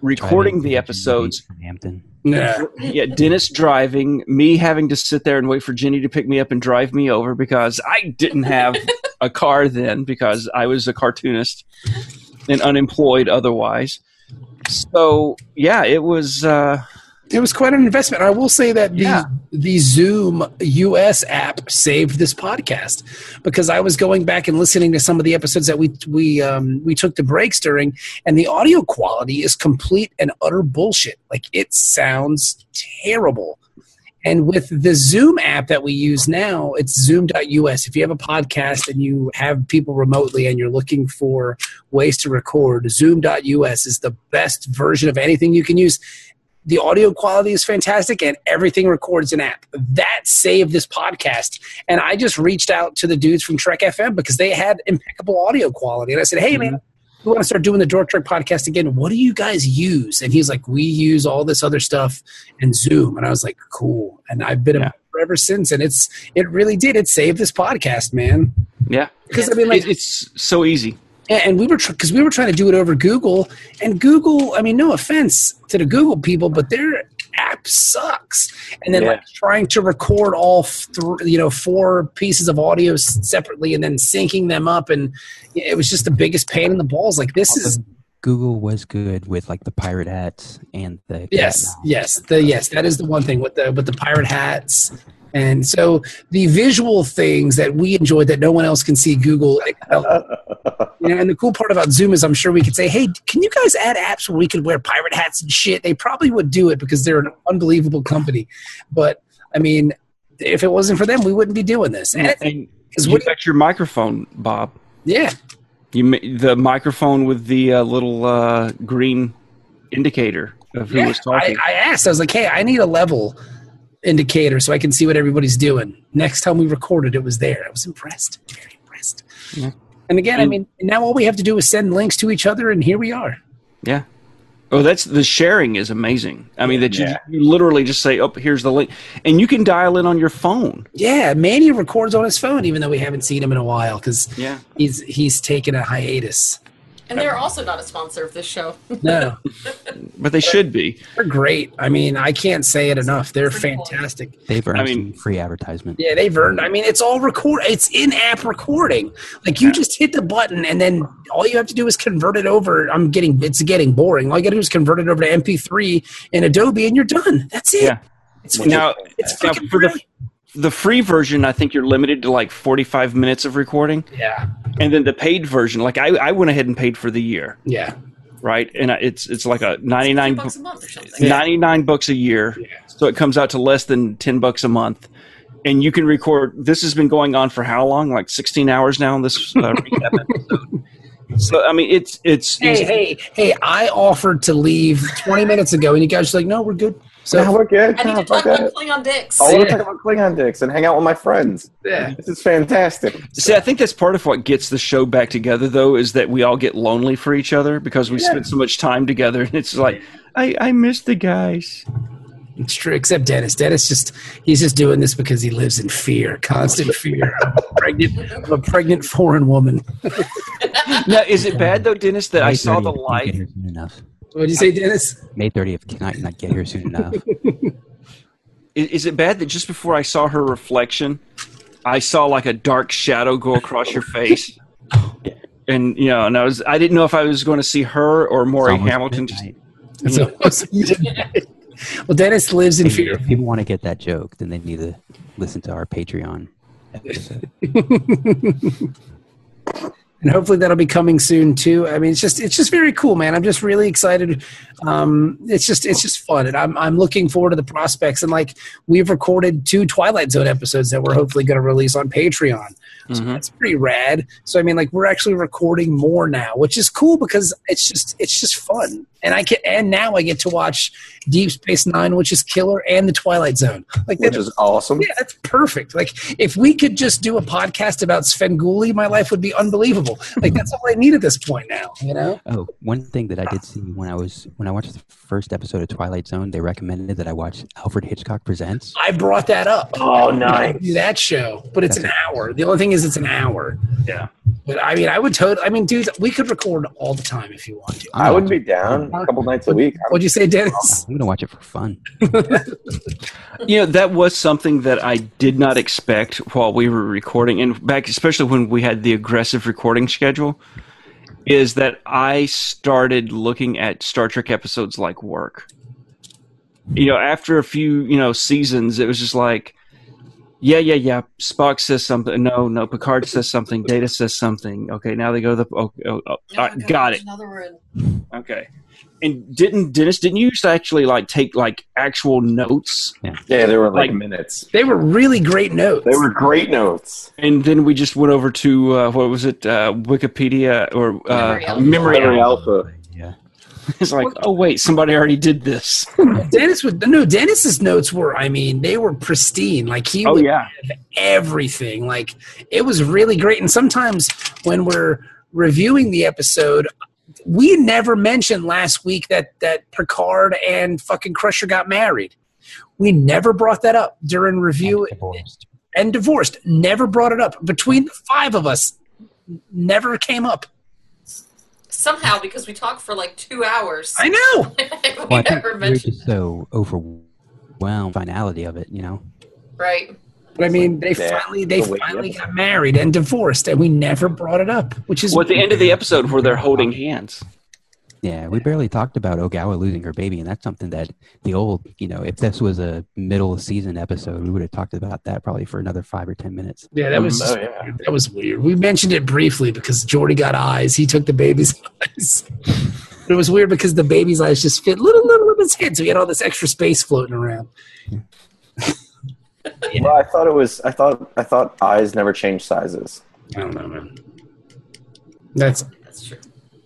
recording the episodes. Hampton. Yeah. Yeah, Dennis driving, me having to sit there and wait for Jenny to pick me up and drive me over because I didn't have (laughs) a car then because I was a cartoonist and unemployed otherwise. So yeah, it was. Uh, It was quite an investment. I will say that the Yeah. the Zoom US app saved this podcast because I was going back and listening to some of the episodes that we we um, we took the breaks during, and the audio quality is complete and utter bullshit. Like it sounds terrible. And with the Zoom app that we use now, it's zoom.us. If you have a podcast and you have people remotely and you're looking for ways to record, zoom.us is the best version of anything you can use. The audio quality is fantastic and everything records in app. That saved this podcast. And i just reached out to the dudes from trek fm because they had impeccable audio quality. And i said hey man mm-hmm. We want to start doing the dork trek podcast again what do you guys use and he's like we use all this other stuff and zoom and i was like cool and i've been Yeah. ever since and it's it really did it saved this podcast man yeah, because i mean like it's so easy. and we were because we were trying to do it over Google, and Google. I mean, no offense to the Google people, but their app sucks. And then Yeah. like trying to record all th- you know four pieces of audio separately and then syncing them up, and it was just the biggest pain in the balls. Like this is Google was good with like the pirate hats and the yes, yes, the yes. That is the one thing with the with the pirate hats. And so the visual things that we enjoyed that no one else can see, Google. (laughs) You know, and the cool part about Zoom is I'm sure we could say, hey, can you guys add apps where we could wear pirate hats and shit? They probably would do it because they're an unbelievable company. But I mean, if it wasn't for them, we wouldn't be doing this. And, And Is you what- got your microphone, Bob. yeah, You ma- the microphone with the uh, little uh, green indicator of who yeah. was I, talking. I asked, I was like, hey, I need a level indicator so I can see what everybody's doing. Next time we recorded, it was there. I was impressed, very impressed. Yeah. And again, I mean, now all we have to do is send links to each other, and here we are. yeah. Oh, that's the sharing is amazing. I mean, that you, Yeah. you literally just say, "Oh, here's the link," and you can dial in on your phone. Yeah, Manny records on his phone, even though we haven't seen him in a while because Yeah. he's he's taken a hiatus. And they're also not a sponsor of this show. (laughs) No, But they should be. they're great. I mean, I can't say it enough. They're Pretty cool. fantastic. They've earned I mean- some free advertisement. Yeah, they've earned. I mean, it's all record. It's in-app recording. Like you just hit the button, and then all you have to do is convert it over. I'm getting it's getting boring. All you got to do is convert it over to MP3 in Adobe, and you're done. That's it. Yeah. It's Now, it's now for brilliant. the free version, I think you're limited to like 45 minutes of recording, yeah, and then the paid version, like I, I went ahead and paid for the year, yeah. right? And it's it's like a 99 bu- bucks a month or something. 99 bucks a year. So it comes out to less than 10 bucks a month. And you can record. This has been going on for how long? Like 16 hours now. This uh, (laughs) recap episode. So I mean, it's it's Hey, hey, hey! I offered to leave 20 minutes ago, and you guys are like, "No, we're good." So no, we're good. I need No, to talk about that. Klingon dicks. I want to talk about Klingon dicks and hang out with my friends. yeah, This is fantastic. See, I think that's part of what gets the show back together, though, is that we all get lonely for each other because we Yeah. spend so much time together, and it's like, I, I miss the guys. it's true. Except Dennis. Dennis just—he's just doing this because he lives in fear, constant fear of a pregnant, of a pregnant foreign woman. (laughs) Now, is it bad though, Dennis, that I May saw the light? Get here soon enough. What did you say, Dennis? May 30th cannot not get here soon enough. (laughs) Is, is it bad that just before I saw her reflection, I saw like a dark shadow go across your face? (laughs) And you know, and I was I didn't know if I was going to see her or Maury Hamilton. Just. It's almost- well, Dennis lives in fear. If people want to get that joke, then they need to listen to our Patreon episode. (laughs) and hopefully that'll be coming soon too. I mean, it's just it's just very cool, man. I'm just really excited. Um, it's just it's just fun, and I'm I'm looking forward to the prospects. And like we've recorded two Twilight Zone episodes that we're hopefully going to release on Patreon. So Mhm. that's pretty rad. So I mean, like we're actually recording more now, which is cool because it's just it's just fun. And I can and now I get to watch Deep Space Nine, which is killer, and the Twilight Zone. Like which that- is awesome. yeah, that's perfect. Like if we could just do a podcast about Svengoolie, my life would be unbelievable. Like that's all I need at this point now. You know? (laughs) Oh, one thing that I did see when I was when I watched the first episode of Twilight Zone, they recommended that I watch Alfred Hitchcock Presents. I brought that up. Oh, I wanted to nice. Do that show, but it's an hour. The only thing is, it's an hour. Yeah. But I mean, I would totally. I mean, dude, we could record all the time if you want to. I would be down a couple nights a week. What'd you say, Dennis? I'm gonna watch it for fun. (laughs) You know, that was something that I did not expect while we were recording, and back, especially when we had the aggressive recording schedule, is that I started looking at Star Trek episodes like work. You know, after a few, you know, seasons, it was just like, yeah, yeah, yeah. Spock says something. No, no. Picard says something. Data says something. Okay, now they go to the. Oh, oh, oh, uh, got it. Another. Okay. And didn't Dennis? Didn't you used to actually like take like actual notes, Yeah, they were like, Like- minutes. They were really great notes. They were great notes. and then we just went over to uh, what was it, uh, Wikipedia or uh, Memory Alpha. Memory Memory Alpha? Alpha. Yeah. (laughs) It's like, oh wait, somebody already did this. (laughs) Dennis would no. Dennis's notes were. I mean, they were pristine. Like he Oh would yeah, everything. Like it was really great. And sometimes when we're reviewing the episode, we never mentioned last week that that Picard and fucking Crusher got married. We never brought that up during review Divorced. and divorced. Never brought it up between the five of us. Never came up. Somehow, because we talked for like two hours, I know. (laughs) we Well, I think never we were mentioned. just so overwhelmed finality of it, you know. Right. But I mean, they Yeah, finally they the finally got married and divorced, and we never brought it up, which is well, at the end of the episode where they're holding hands. Yeah, we barely talked about Ogawa losing her baby, and that's something that the old, you know, if this was a middle season episode, we would have talked about that probably for another five or ten minutes. Yeah, that um, was Oh, yeah. weird. that was weird. We mentioned it briefly because Geordi got eyes. He took the baby's (laughs) eyes. But it was weird because the baby's eyes just fit little little of his head, so he had all this extra space floating around. (laughs) Well, I thought it was. I thought. I thought eyes never change sizes. I don't know, man. That's That's true.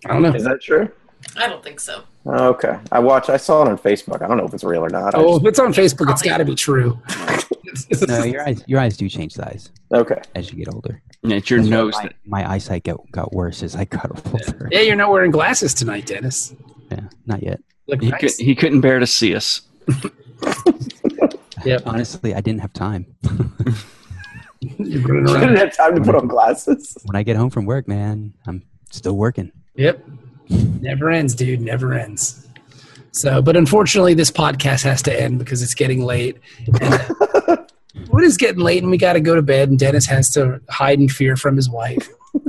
I don't know. Is that true? I don't think so. Oh, okay. I watched. I saw it on Facebook. I don't know if it's real or not. Oh, just- if it's on Facebook, it's got to be true. (laughs) No, your eyes, your eyes do change size okay. as you get older. And it's your nose. My, That, my eyesight got, got worse as I got (laughs) older. yeah, you're not wearing glasses tonight, Dennis. Yeah, not yet. Look he, nice. could, he couldn't bear to see us. (laughs) Yep. Honestly, I didn't have time. (laughs) You're running I didn't have time to put on glasses. when I get home from work, man, I'm still working. Yep. Never ends, dude. Never ends. So, but unfortunately, this podcast has to end because it's getting late. And, uh, (laughs) it is getting late, and we got to go to bed. And Dennis has to hide in fear from his wife. (laughs)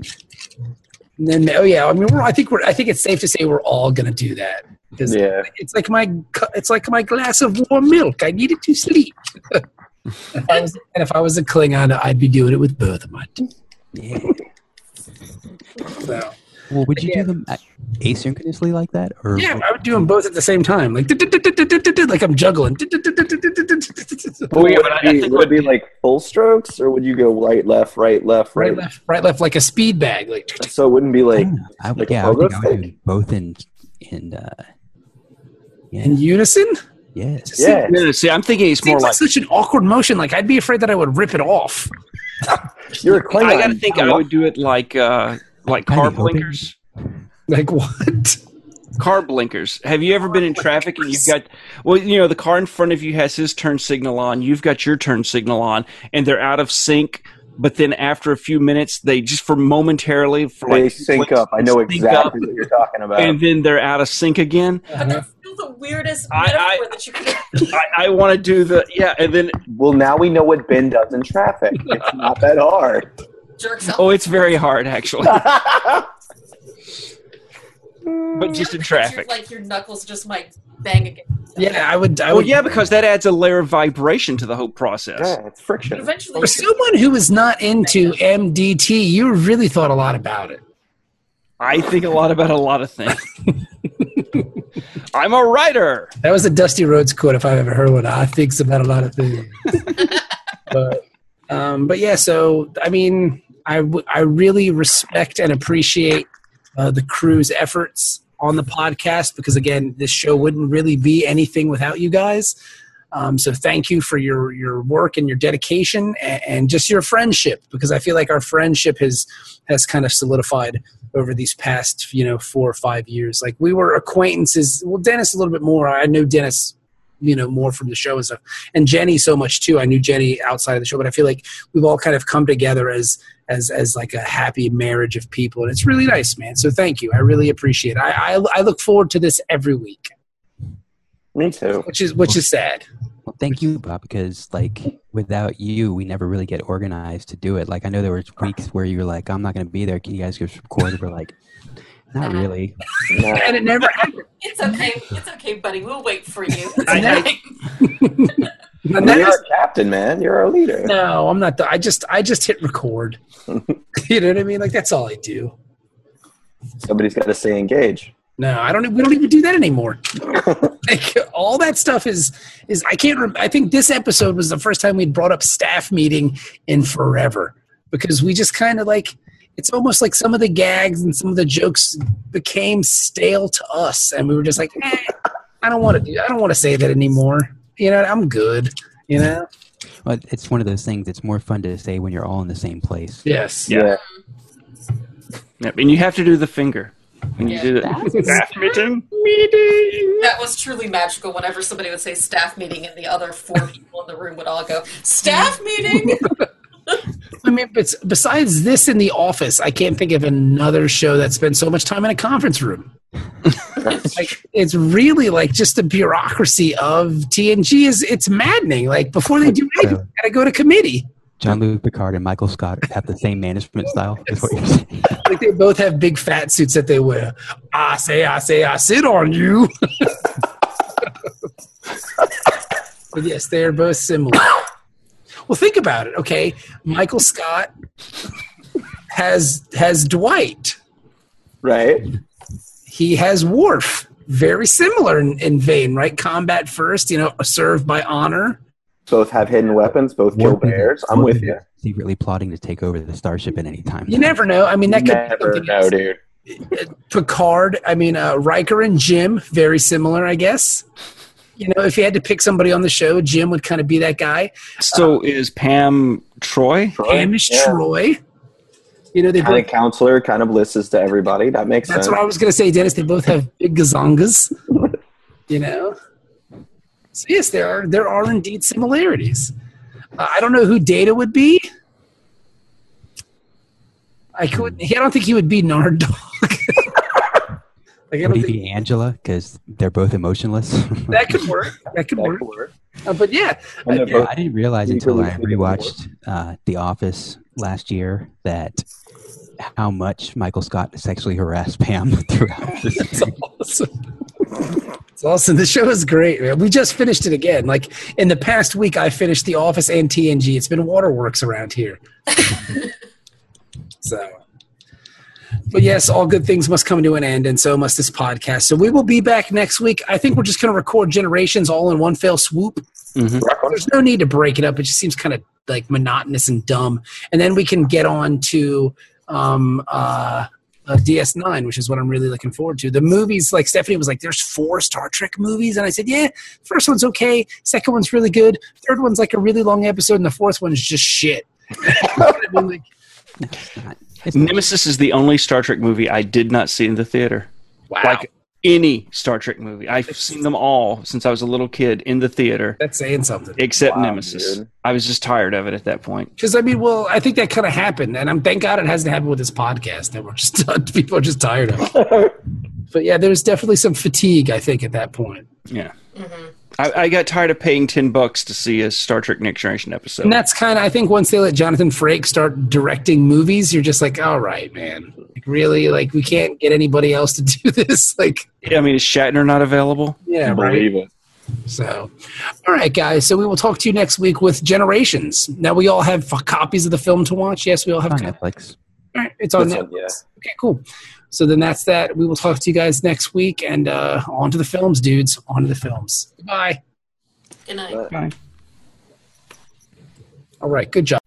And then, oh yeah, I mean, we're, I think we're. I think it's safe to say we're all going to do that because Yeah. it's like my. It's like my glass of warm milk. I need it to sleep. If (laughs) I was, and if I was a Klingon, I'd be doing it with both of my. teeth. Yeah. So. Well, would you Yeah. do them asynchronously like that, or Yeah, I would do them both at the same time, like like I'm juggling. Well, yeah, would, but I- it be, think would it be like full strokes, or would you go right, left, right, left, right? Right, left, right, left, like a speed bag. Like So it wouldn't be like. I, would yeah, I would pogo think I would stick? do both in in uh, yeah, in unison. yeah. yeah. Yeah, see, I'm thinking it's more like like. such an awkward motion. Like I'd be afraid that I would rip it off. (laughs) You're a Klingon. I gotta think I would do it like uh, like car blinkers. Like what? car blinkers. Have you ever been in traffic and you've got well, you know, the car in front of you has his turn signal on, you've got your turn signal on, and they're out of sync. But then after a few minutes, they just for momentarily for They like sync clicks, up. I know sync exactly what you're talking about. and then they're out of sync again. But uh-huh. that's still the weirdest I- I- that you could. (laughs) I, I want to do the yeah, and then well, now we know what Ben does in traffic. It's not that hard. jerks off. oh, it's very hard actually, (laughs) but just in traffic. Like your knuckles just might bang against. Yeah, I would. I Well, would. yeah, because that adds a layer of vibration to the whole process. yeah, it's But friction. eventually, For someone who is not into MDT, you really thought a lot about it. I think a lot about a lot of things. I'm a writer. That was a Dusty Rhodes quote if I've ever heard one. I thinks about a lot of things. (laughs) but um, but yeah, so I mean, I w- I really respect and appreciate uh, the crew's efforts on the podcast because again, this show wouldn't really be anything without you guys. Um, so thank you for your your work and your dedication and, and just your friendship because I feel like our friendship has has kind of solidified over these past you know four or five years. Like we were acquaintances. Well, Dennis a little bit more. I knew Dennis you know more from the show and stuff and jenny so much too i knew jenny outside of the show but i feel like we've all kind of come together as as as like a happy marriage of people and it's really nice man so thank you i really appreciate it i i, I look forward to this every week Me too. which is which is sad Well, thank you, Bob, because like without you, we never really get organized to do it. Like I know there were weeks where you were like, "I'm not going to be there. Can you guys just record?" We're like, "Not really." No. (laughs) and it never happened It's okay. It's okay, buddy. We'll wait for you. It's I- okay. And that You're our captain, man. You're our leader. no i'm not the, i just i just hit record. (laughs) You know what i mean? Like that's all i do. Somebody's got to stay engaged. no i don't we don't even do that anymore. (laughs) Like all that stuff is is i can't rem- i think this episode was the first time we'd brought up staff meeting in forever. Because we just kind of like it's almost like some of the gags and some of the jokes became stale to us. And we were just like eh, i don't want to do i don't want to say that anymore you know i'm good you know Well, it's one of those things. It's more fun to say when you're all in the same place. yes Yeah. Yep. And you have to do the finger. When you Yeah. do the (laughs) staff meeting. That was truly magical whenever somebody would say staff meeting and the other four (laughs) people in the room would all go, Staff meeting? (laughs) I mean, but besides this in the office, I can't think of another show that spends so much time in a conference room. (laughs) like it's really like just the bureaucracy of TNG is it's maddening. Like before they do anything, they gotta go to committee. Jean-Luc Picard and Michael Scott have the same management style. Is what you're saying? (laughs) Like they both have big fat suits that they wear. I say, I say, I sit on you. (laughs) but yes, they are both similar. Well, think about it. Okay, Michael Scott has has Dwight. Right? he has Worf. Very similar in, in vein, right? Combat first, you know, served by honor. Both have hidden weapons. Both kill bears. I'm with you. Secretly plotting to take over the starship at any time. You never know. I mean, that could Never be know, something dude. Picard. I mean, uh, Riker and Jim, very similar, I guess. You know, if you had to pick somebody on the show, Jim would kind of be that guy. So is Pam Troy? Hamish Yeah. Troy. You know, they Kind both. of counselor, kind of listens to everybody. That makes That's sense. That's what I was going to say, Dennis. They both have big gazongas. (laughs) You know. So yes, there are there are indeed similarities. Uh, I don't know who Data would be. I could. I don't think he would be Nard Dog. (laughs) like Would don't he think be Angela? Because they're both emotionless. (laughs) that could work. That could That work. could work. Uh, but yeah, And they're Yeah, both- I didn't realize until I fit in the rewatched uh, The Office last year that how much Michael Scott sexually harassed Pam (laughs) throughout the it's series. awesome. It's awesome. The show is great, man. We just finished it again. Like in the past week, I finished The Office and TNG. It's been waterworks around here. (laughs) so, but yes, all good things must come to an end, and so must this podcast. So we will be back next week. I think we're just going to record Generations all in one fell swoop. On. There's no need to break it up. It just seems kind of like monotonous and dumb. And then we can get on to um, uh, uh, DS9, which is what I'm really looking forward to. The movies, like Stephanie was like, there's four Star Trek movies. And I said, yeah, first one's okay. Second one's really good. Third one's like a really long episode. And the fourth one's just shit. (laughs) I It's not- it's not- Nemesis is the only Star Trek movie I did not see in the theater. wow. Like any Star Trek movie. I've seen them all since I was a little kid in the theater, That's saying something. except Wow, Nemesis. dude. I was just tired of it at that point. Because I mean, well, I think that kind of happened, and I'm thank God it hasn't happened with this podcast. That we're just (laughs) people are just tired of. (laughs) but yeah, there's definitely some fatigue. I think at that point. Yeah. Mm-hmm. I, I got tired of paying 10 bucks to see a Star Trek Next Generation episode. And that's kind of, I think, once they let Jonathan Frakes start directing movies, you're just like, all right, man, like, really, like we can't get anybody else to (laughs) do this. Like, yeah, I mean, is Shatner not available? yeah, right. Believe it. So, all right, guys. So we will talk to you next week with Generations. Now we all have f- copies of the film to watch. Yes, we all have. on copies. Netflix. All right, it's on This Netflix. one, yeah. Okay, cool. So then that's that. We will talk to you guys next week, and uh, on to the films, dudes. On to the films. Goodbye. Good night. But- All right. Good job.